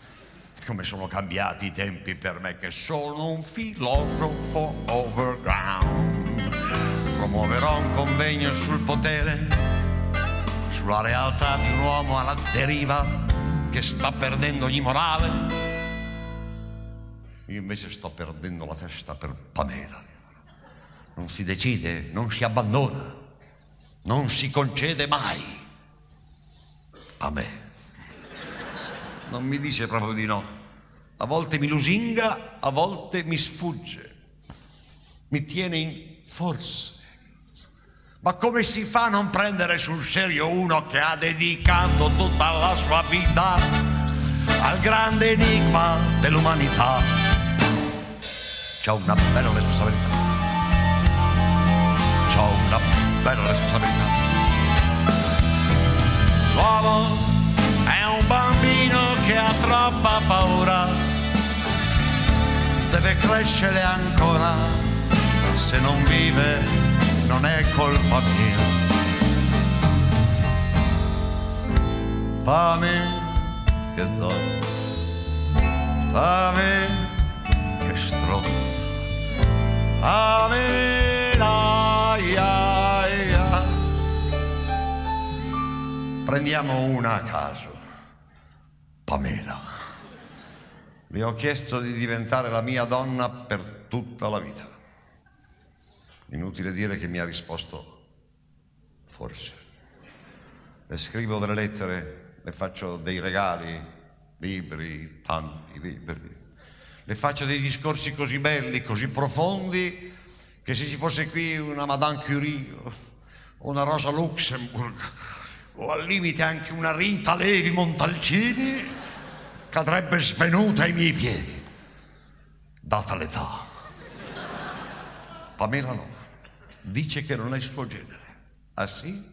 Come sono cambiati i tempi per me che sono un filosofo overground promuoverò un convegno sul potere, sulla realtà di un uomo alla deriva che sta perdendo ogni morale. Io invece sto perdendo la testa per Pamela. Non si decide, non si abbandona, non si concede mai. A me. Non mi dice proprio di no. A volte mi lusinga, a volte mi sfugge. Mi tiene in forse. Ma come si fa a non prendere sul serio uno che ha dedicato tutta la sua vita al grande enigma dell'umanità? C'ho una bella responsabilità. C'ho una bella responsabilità. L'uomo è un bambino che ha troppa paura, deve crescere ancora, se non vive non è colpa mia. Pame che donna, pame che strozza, pame la ia, ia. Prendiamo una a caso. Pamela. Le ho chiesto di diventare la mia donna per tutta la vita. Inutile dire che mi ha risposto forse. Le scrivo delle lettere, le faccio dei regali, libri, tanti libri. Le faccio dei discorsi così belli, così profondi, che se ci fosse qui una Madame Curie o una Rosa Luxemburg o al limite anche una Rita Levi Montalcini cadrebbe svenuta ai miei piedi, data l'età. Pamela no, dice che non è il suo genere. Ah sì?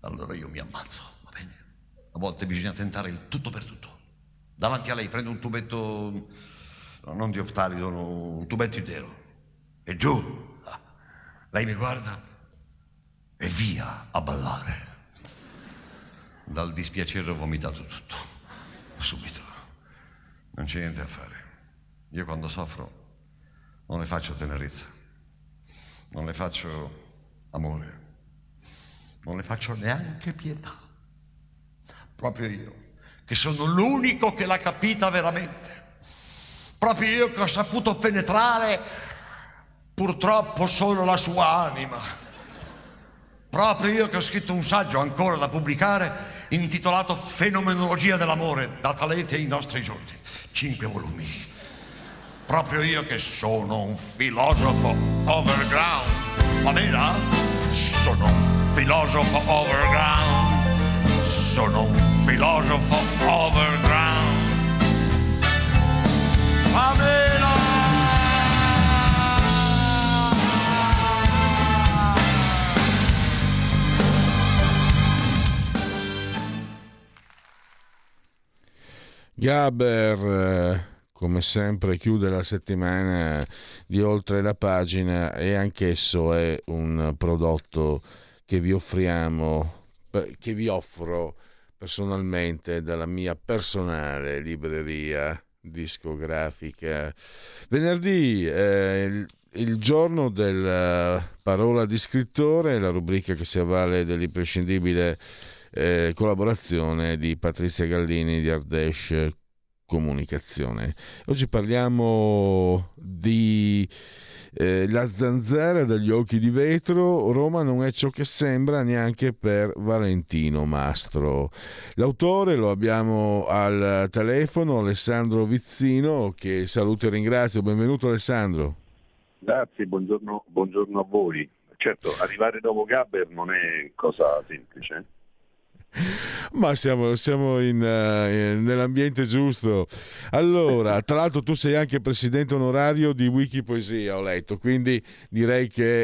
Allora io mi ammazzo, va bene? A volte bisogna tentare il tutto per tutto. Davanti a lei prendo un tubetto, non di optalido, un tubetto intero. E giù, lei mi guarda e via a ballare. Dal dispiacere ho vomitato tutto subito. Non c'è niente da fare. Io quando soffro non le faccio tenerezza, non le faccio amore, non le faccio neanche pietà. Proprio io, che sono l'unico che l'ha capita veramente. Proprio io che ho saputo penetrare purtroppo solo la sua anima. Proprio io che ho scritto un saggio ancora da pubblicare intitolato Fenomenologia dell'amore, da Talete ai nostri giorni. Cinque volumi. Proprio io che sono un filosofo overground. Bene? Sono un filosofo overground. Sono un filosofo overground. Pamela! Gaber, eh, come sempre, chiude la settimana di oltre la pagina e anch'esso è un prodotto che vi offriamo, che vi offro personalmente dalla mia personale libreria discografica. Venerdì eh, il, giorno della parola di scrittore, la rubrica che si avvale dell'imprescindibile eh, collaborazione di Patrizia Gallini di Ardesh Comunicazione. Oggi parliamo di eh, La zanzara dagli occhi di vetro, Roma non è ciò che sembra neanche per Valentino Mastro. L'autore lo abbiamo al telefono, Alessandro Vizzino, che saluto e ringrazio. Benvenuto Alessandro. Grazie, buongiorno, buongiorno a voi. Certo, arrivare dopo Gabber non è cosa semplice. Ma siamo, siamo in, uh, nell'ambiente giusto. Allora, <laughs> tra l'altro tu sei anche presidente onorario di Wikipoesia, ho letto, quindi direi che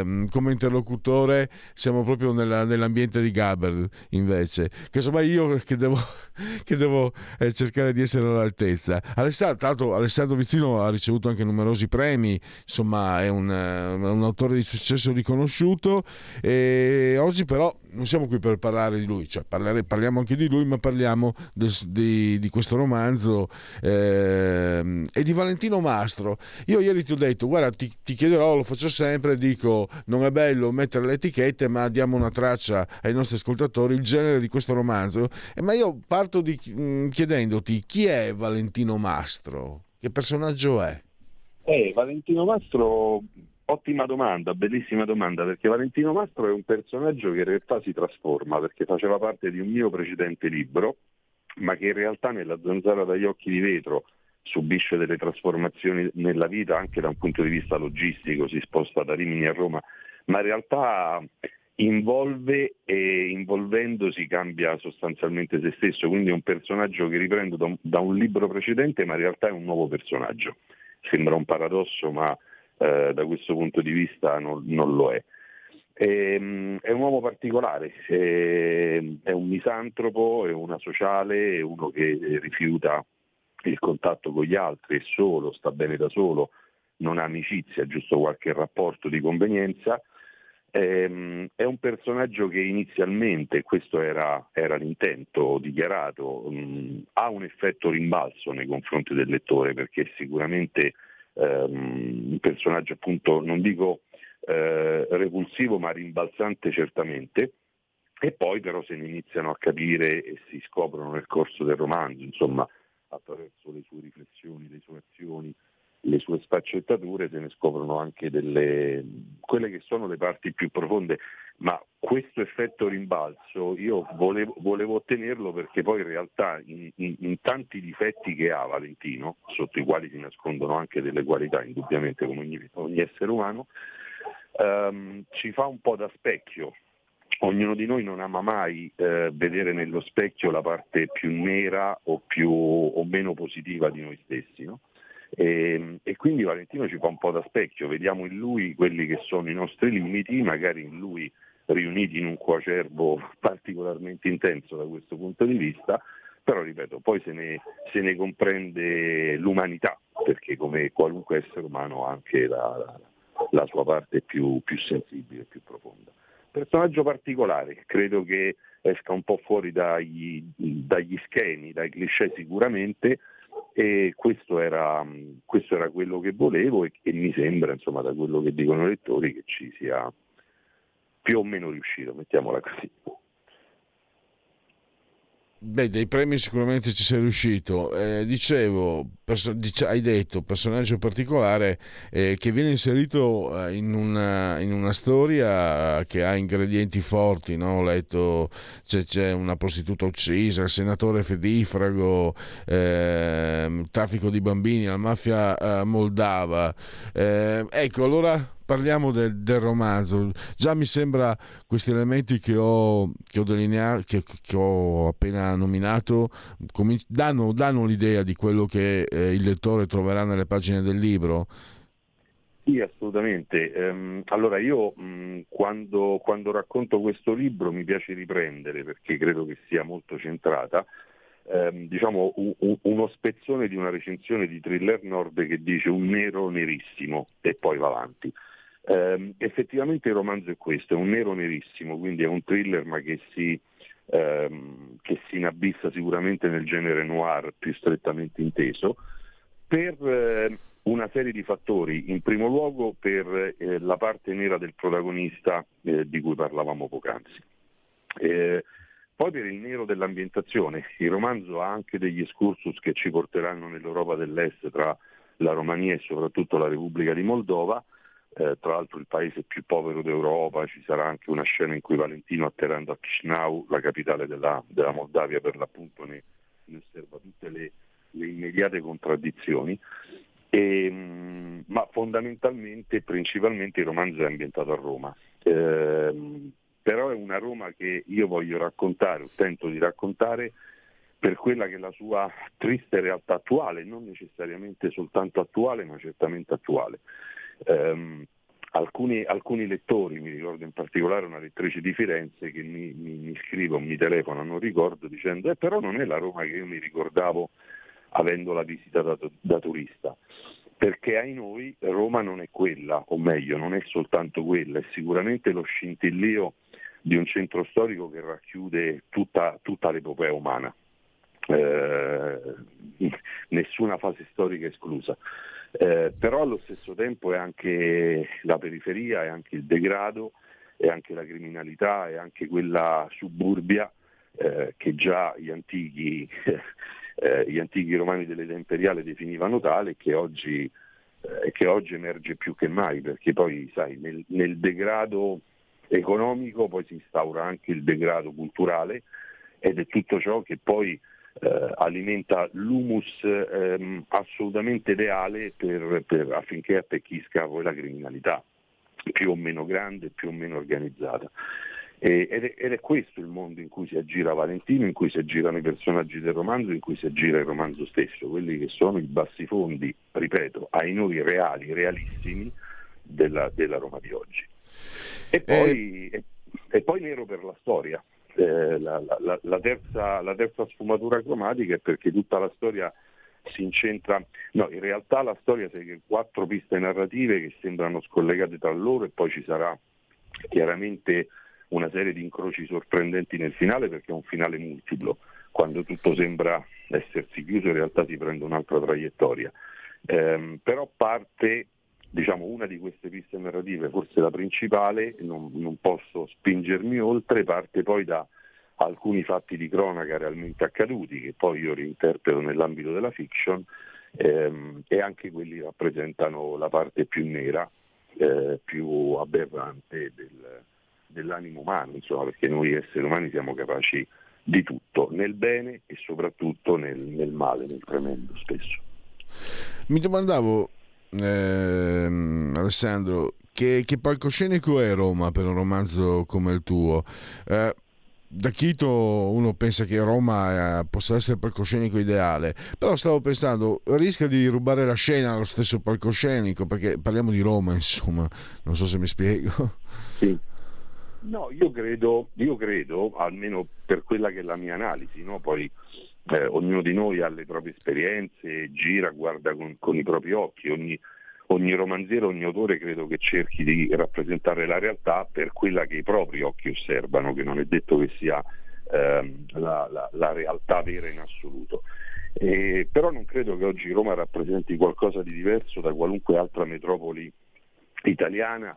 eh, come interlocutore siamo proprio nella, nell'ambiente di Gaber invece. Che insomma io che devo, <laughs> che devo eh, cercare di essere all'altezza. Alessandro, tra l'altro Alessandro Vizzino ha ricevuto anche numerosi premi, insomma è un, un autore di successo riconosciuto e oggi però non siamo qui per parlare di lui, cioè parlare, parliamo anche di lui, ma parliamo de, di, di, questo romanzo eh, e di Valentino Mastro. Io ieri ti ho detto, guarda, ti, ti, chiederò, lo faccio sempre, dico, non è bello mettere le etichette, ma diamo una traccia ai nostri ascoltatori, il genere di questo romanzo. Eh, ma io parto di, mm, chiedendoti chi è Valentino Mastro? Che personaggio è? Eh, Valentino Mastro Ottima domanda, bellissima domanda, perché Valentino Mastro è un personaggio che in realtà si trasforma, perché faceva parte di un mio precedente libro, ma che in realtà nella zanzara dagli occhi di vetro subisce delle trasformazioni nella vita anche da un punto di vista logistico, si sposta da Rimini a Roma, ma in realtà involve e involvendosi cambia sostanzialmente se stesso, quindi è un personaggio che riprendo da un, libro precedente, ma in realtà è un nuovo personaggio. Sembra un paradosso, ma eh, da questo punto di vista non, non lo è. Ehm, è un uomo particolare, ehm, è un misantropo, è una sociale, è uno che rifiuta il contatto con gli altri, è solo, sta bene da solo, non ha amicizia, giusto qualche rapporto di convenienza. Ehm, è un personaggio che inizialmente, questo era, era l'intento dichiarato, mh, ha un effetto rimbalzo nei confronti del lettore perché sicuramente ehm, un personaggio appunto, non dico eh, repulsivo ma rimbalzante certamente, e poi però se ne iniziano a capire e si scoprono nel corso del romanzo, insomma attraverso le sue riflessioni, le sue azioni, le sue sfaccettature, se ne scoprono anche delle, quelle che sono le parti più profonde, ma questo effetto rimbalzo io volevo, volevo ottenerlo perché poi in realtà in, in, in, tanti difetti che ha Valentino, sotto i quali si nascondono anche delle qualità indubbiamente come ogni, ogni essere umano, ehm, ci fa un po' da specchio. Ognuno di noi non ama mai eh, vedere nello specchio la parte più nera o, più, o meno positiva di noi stessi. No? E, e, quindi Valentino ci fa un po' da specchio, vediamo in lui quelli che sono i nostri limiti, magari in lui riuniti in un coacervo <laughs> particolarmente intenso da questo punto di vista, però ripeto, poi se ne, se ne comprende l'umanità, perché come qualunque essere umano ha anche la, la sua parte più, più sensibile, più profonda. Personaggio particolare, credo che esca un po' fuori dagli, dagli schemi, dai cliché sicuramente, e questo era, questo era, quello che volevo e, e mi sembra, insomma, da quello che dicono i lettori, che ci sia più o meno riuscito, mettiamola così. Beh, dei premi sicuramente ci sei riuscito. Eh, dicevo, perso- dic- hai detto personaggio particolare eh, che viene inserito eh, in, una, in, una, storia che ha ingredienti forti. No? Ho letto c'è, c'è, una prostituta uccisa, il senatore fedifrago, ehm, traffico di bambini, la mafia eh, moldava. Eh, ecco, allora parliamo del, del, romanzo. Già mi sembra questi elementi che ho, che ho delineato, che, che, ho appena nominato, cominci- danno, danno, l'idea di quello che eh, il lettore troverà nelle pagine del libro. Sì, assolutamente. Um, allora io um, quando, quando, racconto questo libro mi piace riprendere perché credo che sia molto centrata. Um, diciamo un, uno spezzone di una recensione di Thriller Nord che dice un nero nerissimo e poi va avanti. Eh, effettivamente il romanzo è questo, è un nero nerissimo, quindi è un thriller ma che si, ehm, che si inabissa sicuramente nel genere noir più strettamente inteso, per eh, una serie di fattori, in primo luogo per eh, la parte nera del protagonista eh, di cui parlavamo poc'anzi. Eh, poi per il nero dell'ambientazione, il romanzo ha anche degli excursus che ci porteranno nell'Europa dell'Est tra la Romania e soprattutto la Repubblica di Moldova, eh, tra l'altro il paese più povero d'Europa, ci sarà anche una scena in cui Valentino atterrando a Chisinau, la capitale della, della Moldavia per l'appunto, ne, ne osserva tutte le, le immediate contraddizioni. E, mm, ma fondamentalmente principalmente il romanzo è ambientato a Roma. Eh, però è una Roma che io voglio raccontare, o tento di raccontare, per quella che è la sua triste realtà attuale, non necessariamente soltanto attuale, ma certamente attuale. Um, alcuni, alcuni, lettori, mi ricordo in particolare una lettrice di Firenze che mi, mi, mi scrive o mi telefona, non ricordo, dicendo eh, però non è la Roma che io mi ricordavo avendola visitata da, da turista perché ai noi Roma non è quella, o meglio, non è soltanto quella, è sicuramente lo scintillio di un centro storico che racchiude tutta, tutta l'epopea umana, eh, <laughs> nessuna fase storica esclusa. Eh, però allo stesso tempo è anche la periferia, è anche il degrado, è anche la criminalità, è anche quella suburbia eh, che già gli antichi, <laughs> eh, gli antichi, romani dell'età imperiale definivano tale che oggi, eh, che oggi emerge più che mai, perché poi sai, nel, nel degrado economico poi si instaura anche il degrado culturale ed è tutto ciò che poi eh, alimenta l'humus ehm, assolutamente ideale per, per, affinché attecchisca poi la criminalità, più o meno grande, più o meno organizzata. ed, è, ed, è, questo il mondo in cui si aggira Valentino, in cui si aggirano i personaggi del romanzo, in cui si aggira il romanzo stesso, quelli che sono i bassifondi, ripeto, ai noi reali, realissimi della, della Roma di oggi. E poi, e, e poi nero per la storia. Eh, la, la, la, terza, la terza sfumatura cromatica è perché tutta la storia si incentra, no, in realtà la storia segue quattro piste narrative che sembrano scollegate tra loro e poi ci sarà chiaramente una serie di incroci sorprendenti nel finale perché è un finale multiplo, quando tutto sembra essersi chiuso in realtà si prende un'altra traiettoria. Eh, però parte diciamo, una di queste piste narrative, forse la principale, non, non posso spingermi oltre, parte poi da alcuni fatti di cronaca realmente accaduti, che poi io reinterpreto nell'ambito della fiction, ehm, e anche quelli rappresentano la parte più nera, eh, più aberrante del, dell'animo umano, insomma, perché noi esseri umani siamo capaci di tutto, nel bene e soprattutto nel, nel male, nel tremendo spesso. Mi domandavo, ehm, Alessandro, che, che, palcoscenico è Roma per un romanzo come il tuo? Eh, da Chito uno pensa che Roma eh, possa essere il palcoscenico ideale, però stavo pensando, rischia di rubare la scena allo stesso palcoscenico, perché parliamo di Roma, insomma, non so se mi spiego. Sì. No, io credo, io credo, almeno per quella che è la mia analisi, no? poi eh, ognuno di noi ha le proprie esperienze, gira, guarda con, con i propri occhi, ogni, ogni romanziere, ogni autore credo che cerchi di rappresentare la realtà per quella che i propri occhi osservano, che non è detto che sia ehm, la, la, la, realtà vera in assoluto. Eh, però non credo che oggi Roma rappresenti qualcosa di diverso da qualunque altra metropoli italiana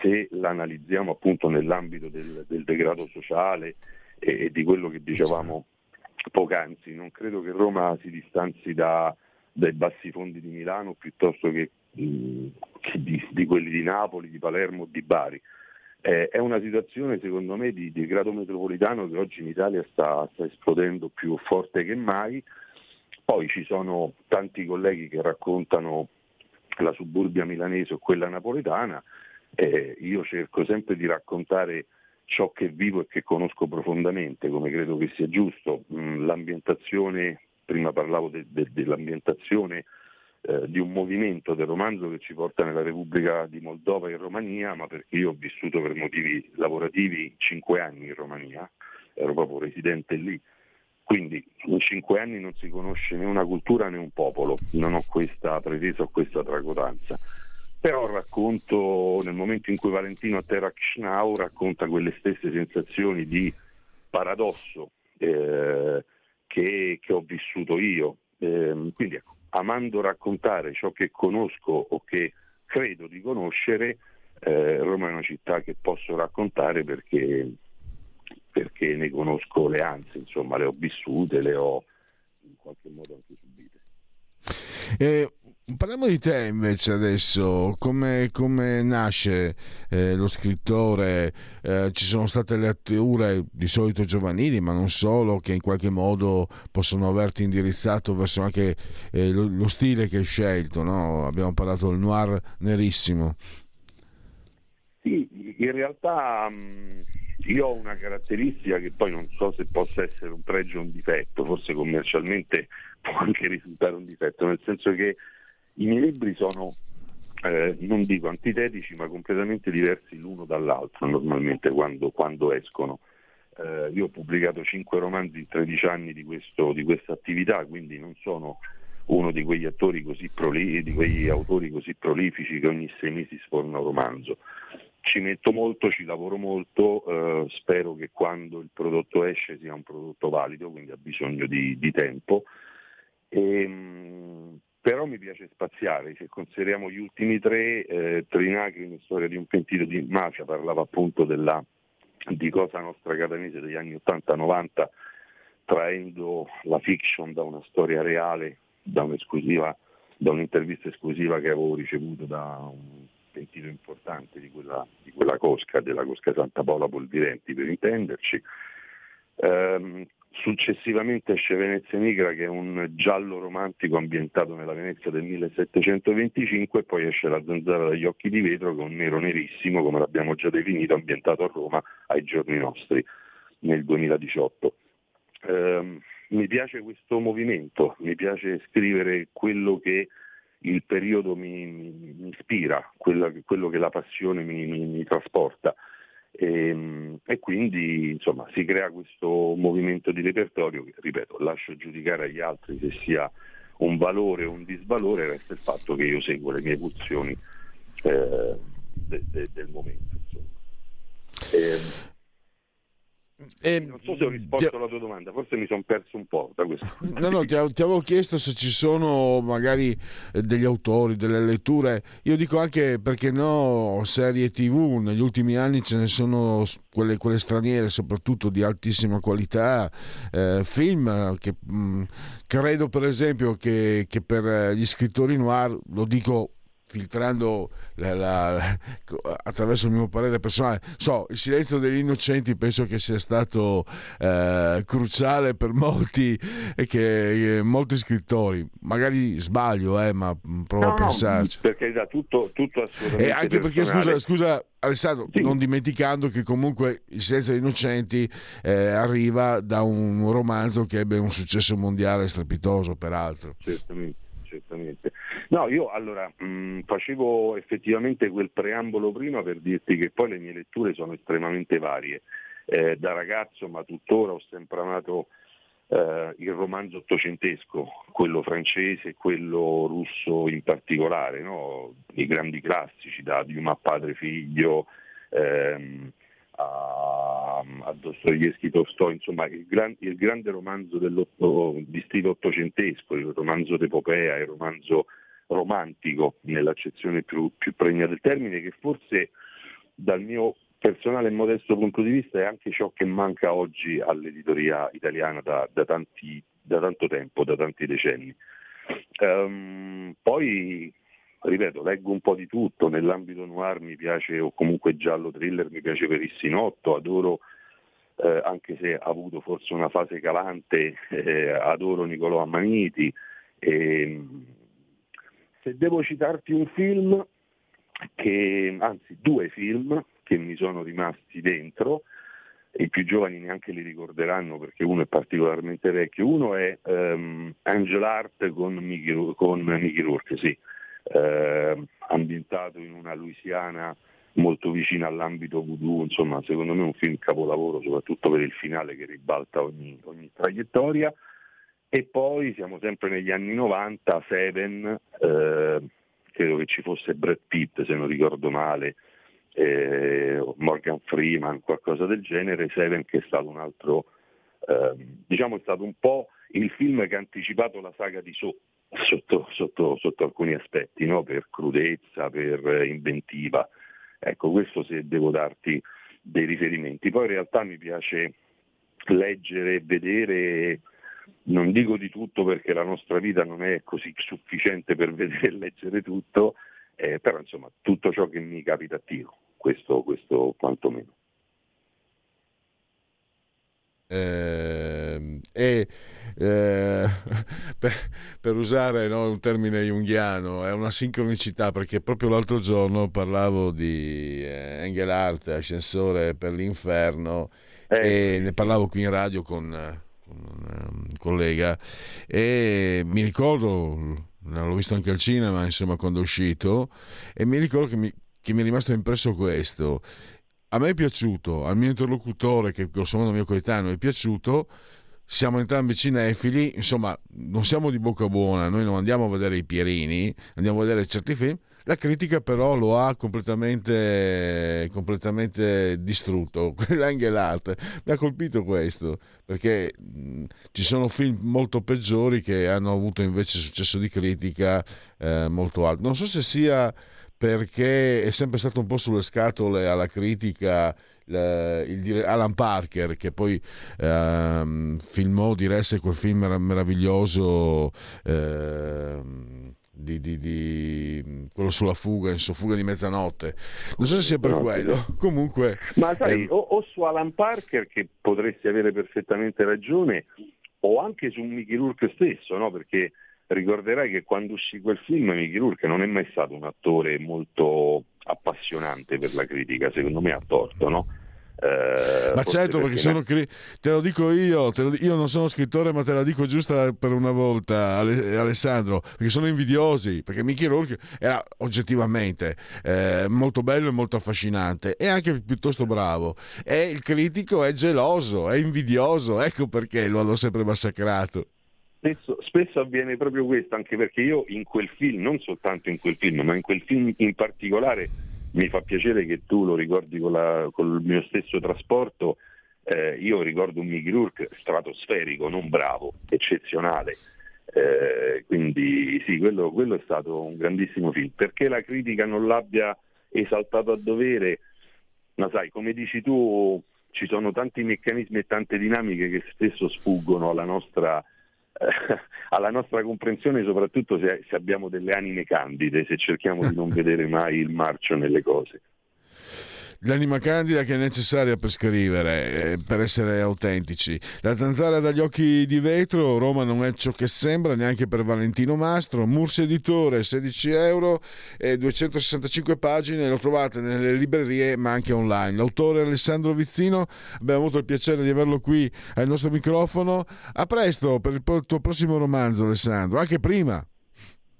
se l'analizziamo appunto nell'ambito del, del degrado sociale e, e, di quello che dicevamo poc'anzi. Non credo che Roma si distanzi da, dai bassi fondi di Milano piuttosto che di, di, quelli di Napoli, di Palermo, di Bari. Eh, è una situazione secondo me di, di, grado metropolitano che oggi in Italia sta, sta, esplodendo più forte che mai. Poi ci sono tanti colleghi che raccontano la suburbia milanese o quella napoletana. Eh, io cerco sempre di raccontare ciò che vivo e che conosco profondamente, come credo che sia giusto. Mm, l'ambientazione, prima parlavo de, de, dell'ambientazione eh, di un movimento del romanzo che ci porta nella Repubblica di Moldova in Romania, ma perché io ho vissuto per motivi lavorativi cinque anni in Romania, ero proprio residente lì. Quindi in cinque anni non si conosce né una cultura né un popolo, non ho questa pretesa o questa tracotanza. Però racconto, nel momento in cui Valentino atterra a Chisinau, racconta quelle stesse sensazioni di paradosso eh, che, che, ho vissuto io. Eh, quindi ecco, amando raccontare ciò che conosco o che credo di conoscere, eh, Roma è una città che posso raccontare perché, perché ne conosco le ansie, insomma, le ho vissute, le ho in qualche modo anche subite. Eh, Parliamo di te invece adesso, come, come nasce eh, lo scrittore? Eh, ci sono state letture di solito giovanili, ma non solo, che in qualche modo possono averti indirizzato verso anche eh, lo, lo, stile che hai scelto. No? Abbiamo parlato del noir nerissimo. Sì, in realtà mm, io ho una caratteristica che poi non so se possa essere un pregio o un difetto, forse commercialmente <laughs> può anche risultare un difetto, nel senso che i miei libri sono, eh, non dico antitetici, ma completamente diversi l'uno dall'altro normalmente quando, quando escono. Eh, io ho pubblicato cinque romanzi in 13 anni di, questo, di questa attività, quindi non sono uno di quegli, proli- di quegli autori così prolifici che ogni sei mesi sforna un romanzo. Ci metto molto, ci lavoro molto, eh, spero che quando il prodotto esce sia un prodotto valido, quindi ha bisogno di, di tempo. E, ehm, però mi piace spaziare, se consideriamo gli ultimi tre, eh, Trinacri, una storia di un pentito di mafia, parlava appunto della, di Cosa Nostra Catanese degli anni 80-90, traendo la fiction da una storia reale, da, da un'intervista esclusiva che avevo ricevuto da un pentito importante di quella, di quella cosca, della Cosca Santa Paola Polvirenti per intenderci. Um, Successivamente esce Venezia Nigra che è un giallo romantico ambientato nella Venezia del 1725 e poi esce La zanzara dagli occhi di vetro che è un nero nerissimo, come l'abbiamo già definito, ambientato a Roma ai giorni nostri nel 2018. Eh, mi piace questo movimento, mi piace scrivere quello che il periodo mi, mi, mi ispira, quello, quello, che la passione mi, mi trasporta. E, ehm, e, quindi insomma si crea questo movimento di repertorio che, ripeto, lascio giudicare agli altri se sia un valore o un disvalore, resta il fatto che io seguo le mie pulsioni eh, de, de, del momento. E, ehm, e, non so se ho risposto ti... alla tua domanda, forse mi sono perso un po' da questo. <laughs> No, no, ti, ti, avevo chiesto se ci sono magari eh, degli autori, delle letture. Io dico anche perché no, serie TV, negli ultimi anni ce ne sono quelle, quelle straniere, soprattutto di altissima qualità, eh, film che mh, mm, credo per esempio che, che per gli scrittori noir, lo dico filtrando la, la, attraverso il mio parere personale. So, il silenzio degli innocenti penso che sia stato eh, cruciale per molti e che eh, molti scrittori, magari sbaglio, eh, ma provo no, a pensarci. No, perché da tutto, tutto assolutamente. E anche perché, scusa, scusa Alessandro, sì. non dimenticando che comunque Il silenzio degli innocenti eh, arriva da un romanzo che ebbe un successo mondiale strepitoso, peraltro. Certamente certamente. No, io allora mh, mm, facevo effettivamente quel preambolo prima per dirti che poi le mie letture sono estremamente varie. Eh, da ragazzo, ma tuttora ho sempre amato eh, il romanzo ottocentesco, quello francese e quello russo in particolare, no? i grandi classici, da Dumas padre figlio, ehm, a, a Dostoevsky, Tolstoi, insomma il, gran, il grande romanzo di stile ottocentesco, il romanzo d'epopea, il romanzo romantico nell'accezione più, più pregna del termine, che forse dal mio personale e modesto punto di vista è anche ciò che manca oggi all'editoria italiana da, da, tanti, da tanto tempo, da tanti decenni. Um, poi ripeto, leggo un po' di tutto, nell'ambito noir mi piace, o comunque giallo thriller, mi piace Perissinotto, adoro, eh, anche se ha avuto forse una fase calante, <laughs> eh, adoro Nicolò Ammaniti. E, se devo citarti un film, che, anzi due film che mi sono rimasti dentro, i più giovani neanche li ricorderanno perché uno è particolarmente vecchio, uno è um, Angel Art con Mickey, con Mickey Rourke, sì eh, ambientato in una Louisiana molto vicina all'ambito voodoo, insomma secondo me è un film capolavoro soprattutto per il finale che ribalta ogni, ogni traiettoria. E poi siamo sempre negli anni 90, Seven, eh, credo che ci fosse Brad Pitt se non ricordo male, eh, Morgan Freeman, qualcosa del genere, Seven che è stato un altro, eh, diciamo è stato un po' il film che ha anticipato la saga di So, sotto, sotto, sotto alcuni aspetti, no? per crudezza, per inventiva. Ecco, questo se devo darti dei riferimenti. Poi in realtà mi piace leggere e vedere, non dico di tutto perché la nostra vita non è così sufficiente per vedere e leggere tutto, eh, però insomma tutto ciò che mi capita a tiro, questo, questo quantomeno. Eh, e eh, <laughs> per, per, usare no, un termine junghiano, è una sincronicità perché proprio l'altro giorno parlavo di eh, Engelhardt, ascensore per l'inferno, eh. e ne parlavo qui in radio con un collega e mi ricordo, l'ho visto anche al cinema, insomma, quando è uscito, e mi ricordo che mi, che mi è rimasto impresso questo. A me è piaciuto, al mio interlocutore, che grosso modo mio coetaneo, è piaciuto siamo entrambi cinefili, insomma, non siamo di bocca buona, noi non andiamo a vedere i Pierini, andiamo a vedere certi film. La critica però lo ha completamente, completamente distrutto, <laughs> l'Engelhardt. Mi ha colpito questo, perché mh, ci sono film molto peggiori che hanno avuto invece successo di critica eh, molto alto. Non so se sia perché è sempre stato un po' sulle scatole alla critica Alan Parker che poi ehm, filmò, diresse quel film meraviglioso ehm, di, di, di, quello sulla fuga, insomma, fuga di mezzanotte. Non so se sia per no, quello. Comunque, ma sai, ehm... o, o, su Alan Parker che potresti avere perfettamente ragione, o anche su Mickey Rourke stesso, no? Perché ricorderai che quando uscì quel film Mickey Rourke non è mai stato un attore molto appassionante per la critica, secondo me ha torto, no? Eh, ma certo, perché, sono cri- te lo dico io, lo, io non sono scrittore, ma te la dico giusta per una volta, Ale- Alessandro, perché sono invidiosi, perché Mickey Rourke era oggettivamente eh, molto bello e molto affascinante e anche piuttosto bravo. E il critico è geloso, è invidioso, ecco perché lo hanno sempre massacrato. Spesso, spesso, avviene proprio questo, anche perché io in quel film, non soltanto in quel film, ma in quel film in particolare, mi fa piacere che tu lo ricordi con, la, con il mio stesso trasporto, eh, io ricordo un Mickey Rourke stratosferico, non bravo, eccezionale. Eh, quindi sì, quello, quello, è stato un grandissimo film. Perché la critica non l'abbia esaltato a dovere? Ma sai, come dici tu, ci sono tanti meccanismi e tante dinamiche che spesso sfuggono alla nostra <laughs> alla nostra comprensione, soprattutto se, se abbiamo delle anime candide, se cerchiamo di non vedere mai il marcio nelle cose l'anima candida che è necessaria per scrivere, eh, per essere autentici. La zanzara dagli occhi di vetro, Roma non è ciò che sembra neanche per Valentino Mastro, Murs Editore, 16 euro e 265 pagine, lo trovate nelle librerie ma anche online. L'autore Alessandro Vizzino, abbiamo avuto il piacere di averlo qui al nostro microfono. A presto per il tuo prossimo romanzo Alessandro, anche prima.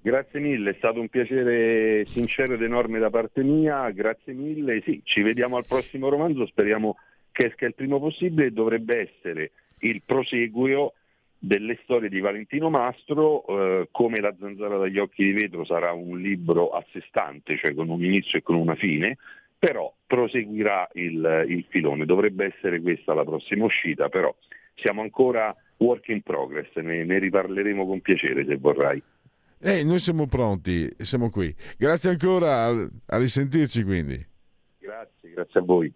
Grazie mille, è stato un piacere sincero ed enorme da parte mia, grazie mille. Sì, ci vediamo al prossimo romanzo, speriamo che esca il primo possibile, dovrebbe essere il proseguio delle storie di Valentino Mastro, eh, come La zanzara dagli occhi di vetro sarà un libro a sé stante, cioè con un inizio e con una fine, però proseguirà il, il filone, dovrebbe essere questa la prossima uscita, però siamo ancora work in progress, ne, ne riparleremo con piacere se vorrai. Eh, noi siamo pronti, siamo qui. Grazie ancora, a risentirci quindi. Grazie, grazie a voi.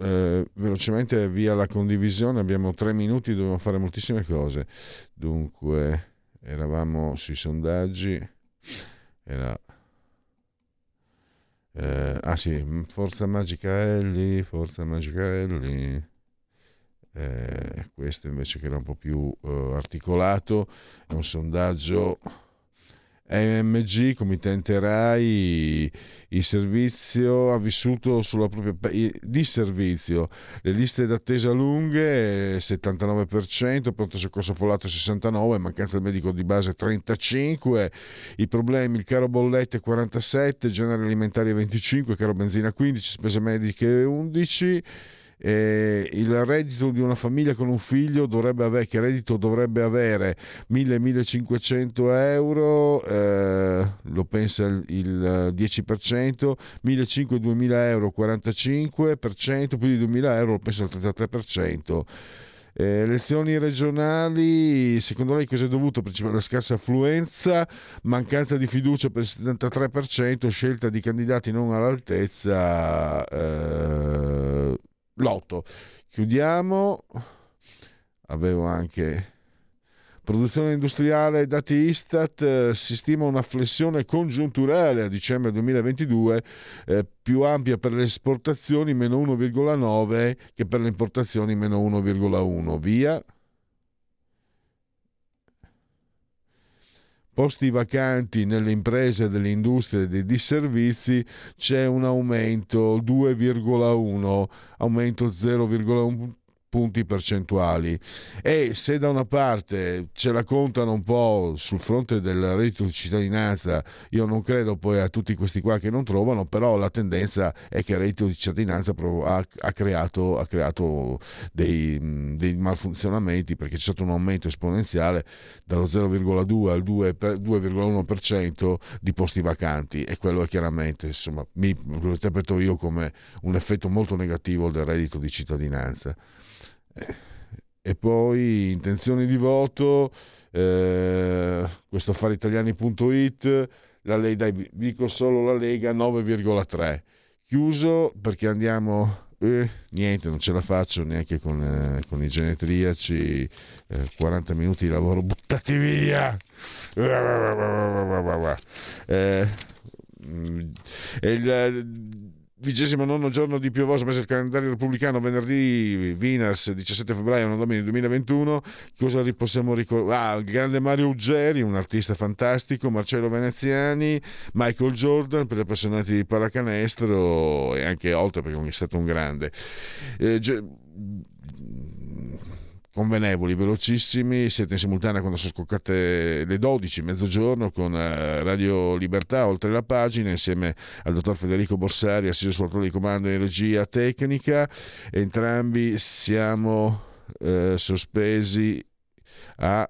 Eh, velocemente via la condivisione, abbiamo tre minuti, dobbiamo fare moltissime cose. Dunque, eravamo sui sondaggi. Era... Eh, ah sì, Forza Magica Ellie, Forza Magica Ellie eh, questo invece che era un po' più eh, articolato, è un sondaggio AMG, committente RAI, il servizio ha vissuto sulla propria di servizio, le liste d'attesa lunghe 79%, pronto soccorso affollato 69%, mancanza del medico di base 35%, i problemi il caro bollette 47%, generi alimentari 25%, caro benzina 15%, spese mediche 11% eh, il reddito di una famiglia con un figlio dovrebbe avere, che reddito dovrebbe avere 1000-1500 euro, eh, lo pensa il, il 10%, 1500-2000 euro 45%, più di 2000 euro lo pensa il 33%. Eh, elezioni regionali, secondo lei cosa è dovuto? Principalmente alla scarsa affluenza, mancanza di fiducia per il 73%, scelta di candidati non all'altezza, eh, lotto. Chiudiamo. Avevo anche produzione industriale, dati Istat, eh, si stima una flessione congiunturale a dicembre 2022 eh, più ampia per le esportazioni, meno 1,9 che per le importazioni, meno 1,1. Via. Posti vacanti nelle imprese delle industrie e dei disservizi c'è un aumento 2,1, aumento 0,1 punti percentuali. E se da una parte ce la contano un po' sul fronte del reddito di cittadinanza io non credo poi a tutti questi qua che non trovano però la tendenza è che il reddito di cittadinanza ha, ha creato, ha creato dei, dei, malfunzionamenti perché c'è stato un aumento esponenziale dallo 0,2 al 2, 2,1% di posti vacanti. E quello è chiaramente insomma mi, lo interpreto io come un effetto molto negativo del reddito di cittadinanza e poi intenzioni di voto, eh, questo affariitaliani.it, la Lega, dai, dico solo la Lega 9,3. Chiuso perché andiamo... Eh, niente, non ce la faccio neanche con, eh, con i genetriaci. Eh, 40 minuti di lavoro buttati via. Eh, il, vigesimo nono giorno di piovoso mese del calendario repubblicano, venerdì Winners 17 febbraio, non domenica 2021. Cosa possiamo ricordare? Ah, il grande Mario Uggeri, un artista fantastico, Marcello Veneziani, Michael Jordan per gli appassionati di pallacanestro e anche oltre perché è stato un grande. Eh, convenevoli, velocissimi, siete in simultanea quando sono scoccate le 12, mezzogiorno con eh, Radio Libertà, oltre la pagina, insieme al dottor Federico Borsari, assiso sul ruolo di comando in regia tecnica. Entrambi siamo eh, sospesi a...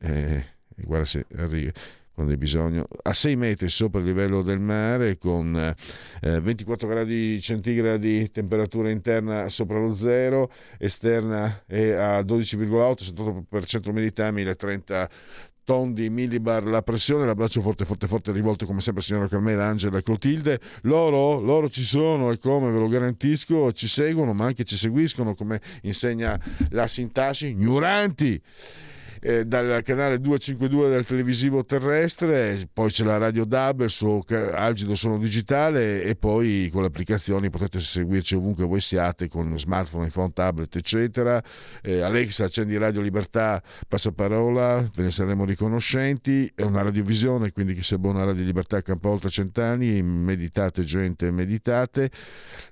Eh, guarda se arriva quando hai bisogno, a 6 metri sopra il livello del mare con eh, 24 gradi centigradi temperatura interna sopra lo zero, esterna è a 12,8, 78% umidità, 1030 tondi millibar la pressione, l'abbraccio forte forte forte rivolto come sempre signora Carmela, Angela e Clotilde, loro, loro ci sono e come ve lo garantisco, ci seguono ma anche ci seguiscono come insegna la sintassi, ignoranti eh, dal canale 252 del televisivo terrestre, poi c'è la radio DAB, il suo algido suono digitale e poi con le applicazioni potete seguirci ovunque voi siate con smartphone, iPhone, tablet eccetera. Eh, Alexa accendi Radio Libertà, passaparola, ve ne saremo riconoscenti, è una radiovisione quindi chi si abbona Radio Libertà campa oltre cent'anni, meditate gente, meditate.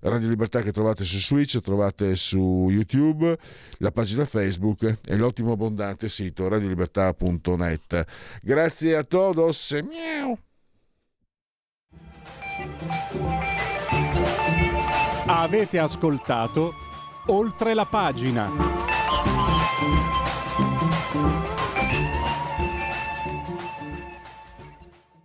Radio Libertà che trovate su Switch, trovate su YouTube, la pagina Facebook e l'ottimo abbondante sito sito radiolibertà.net. Grazie a todos. Miau. Avete ascoltato oltre la pagina.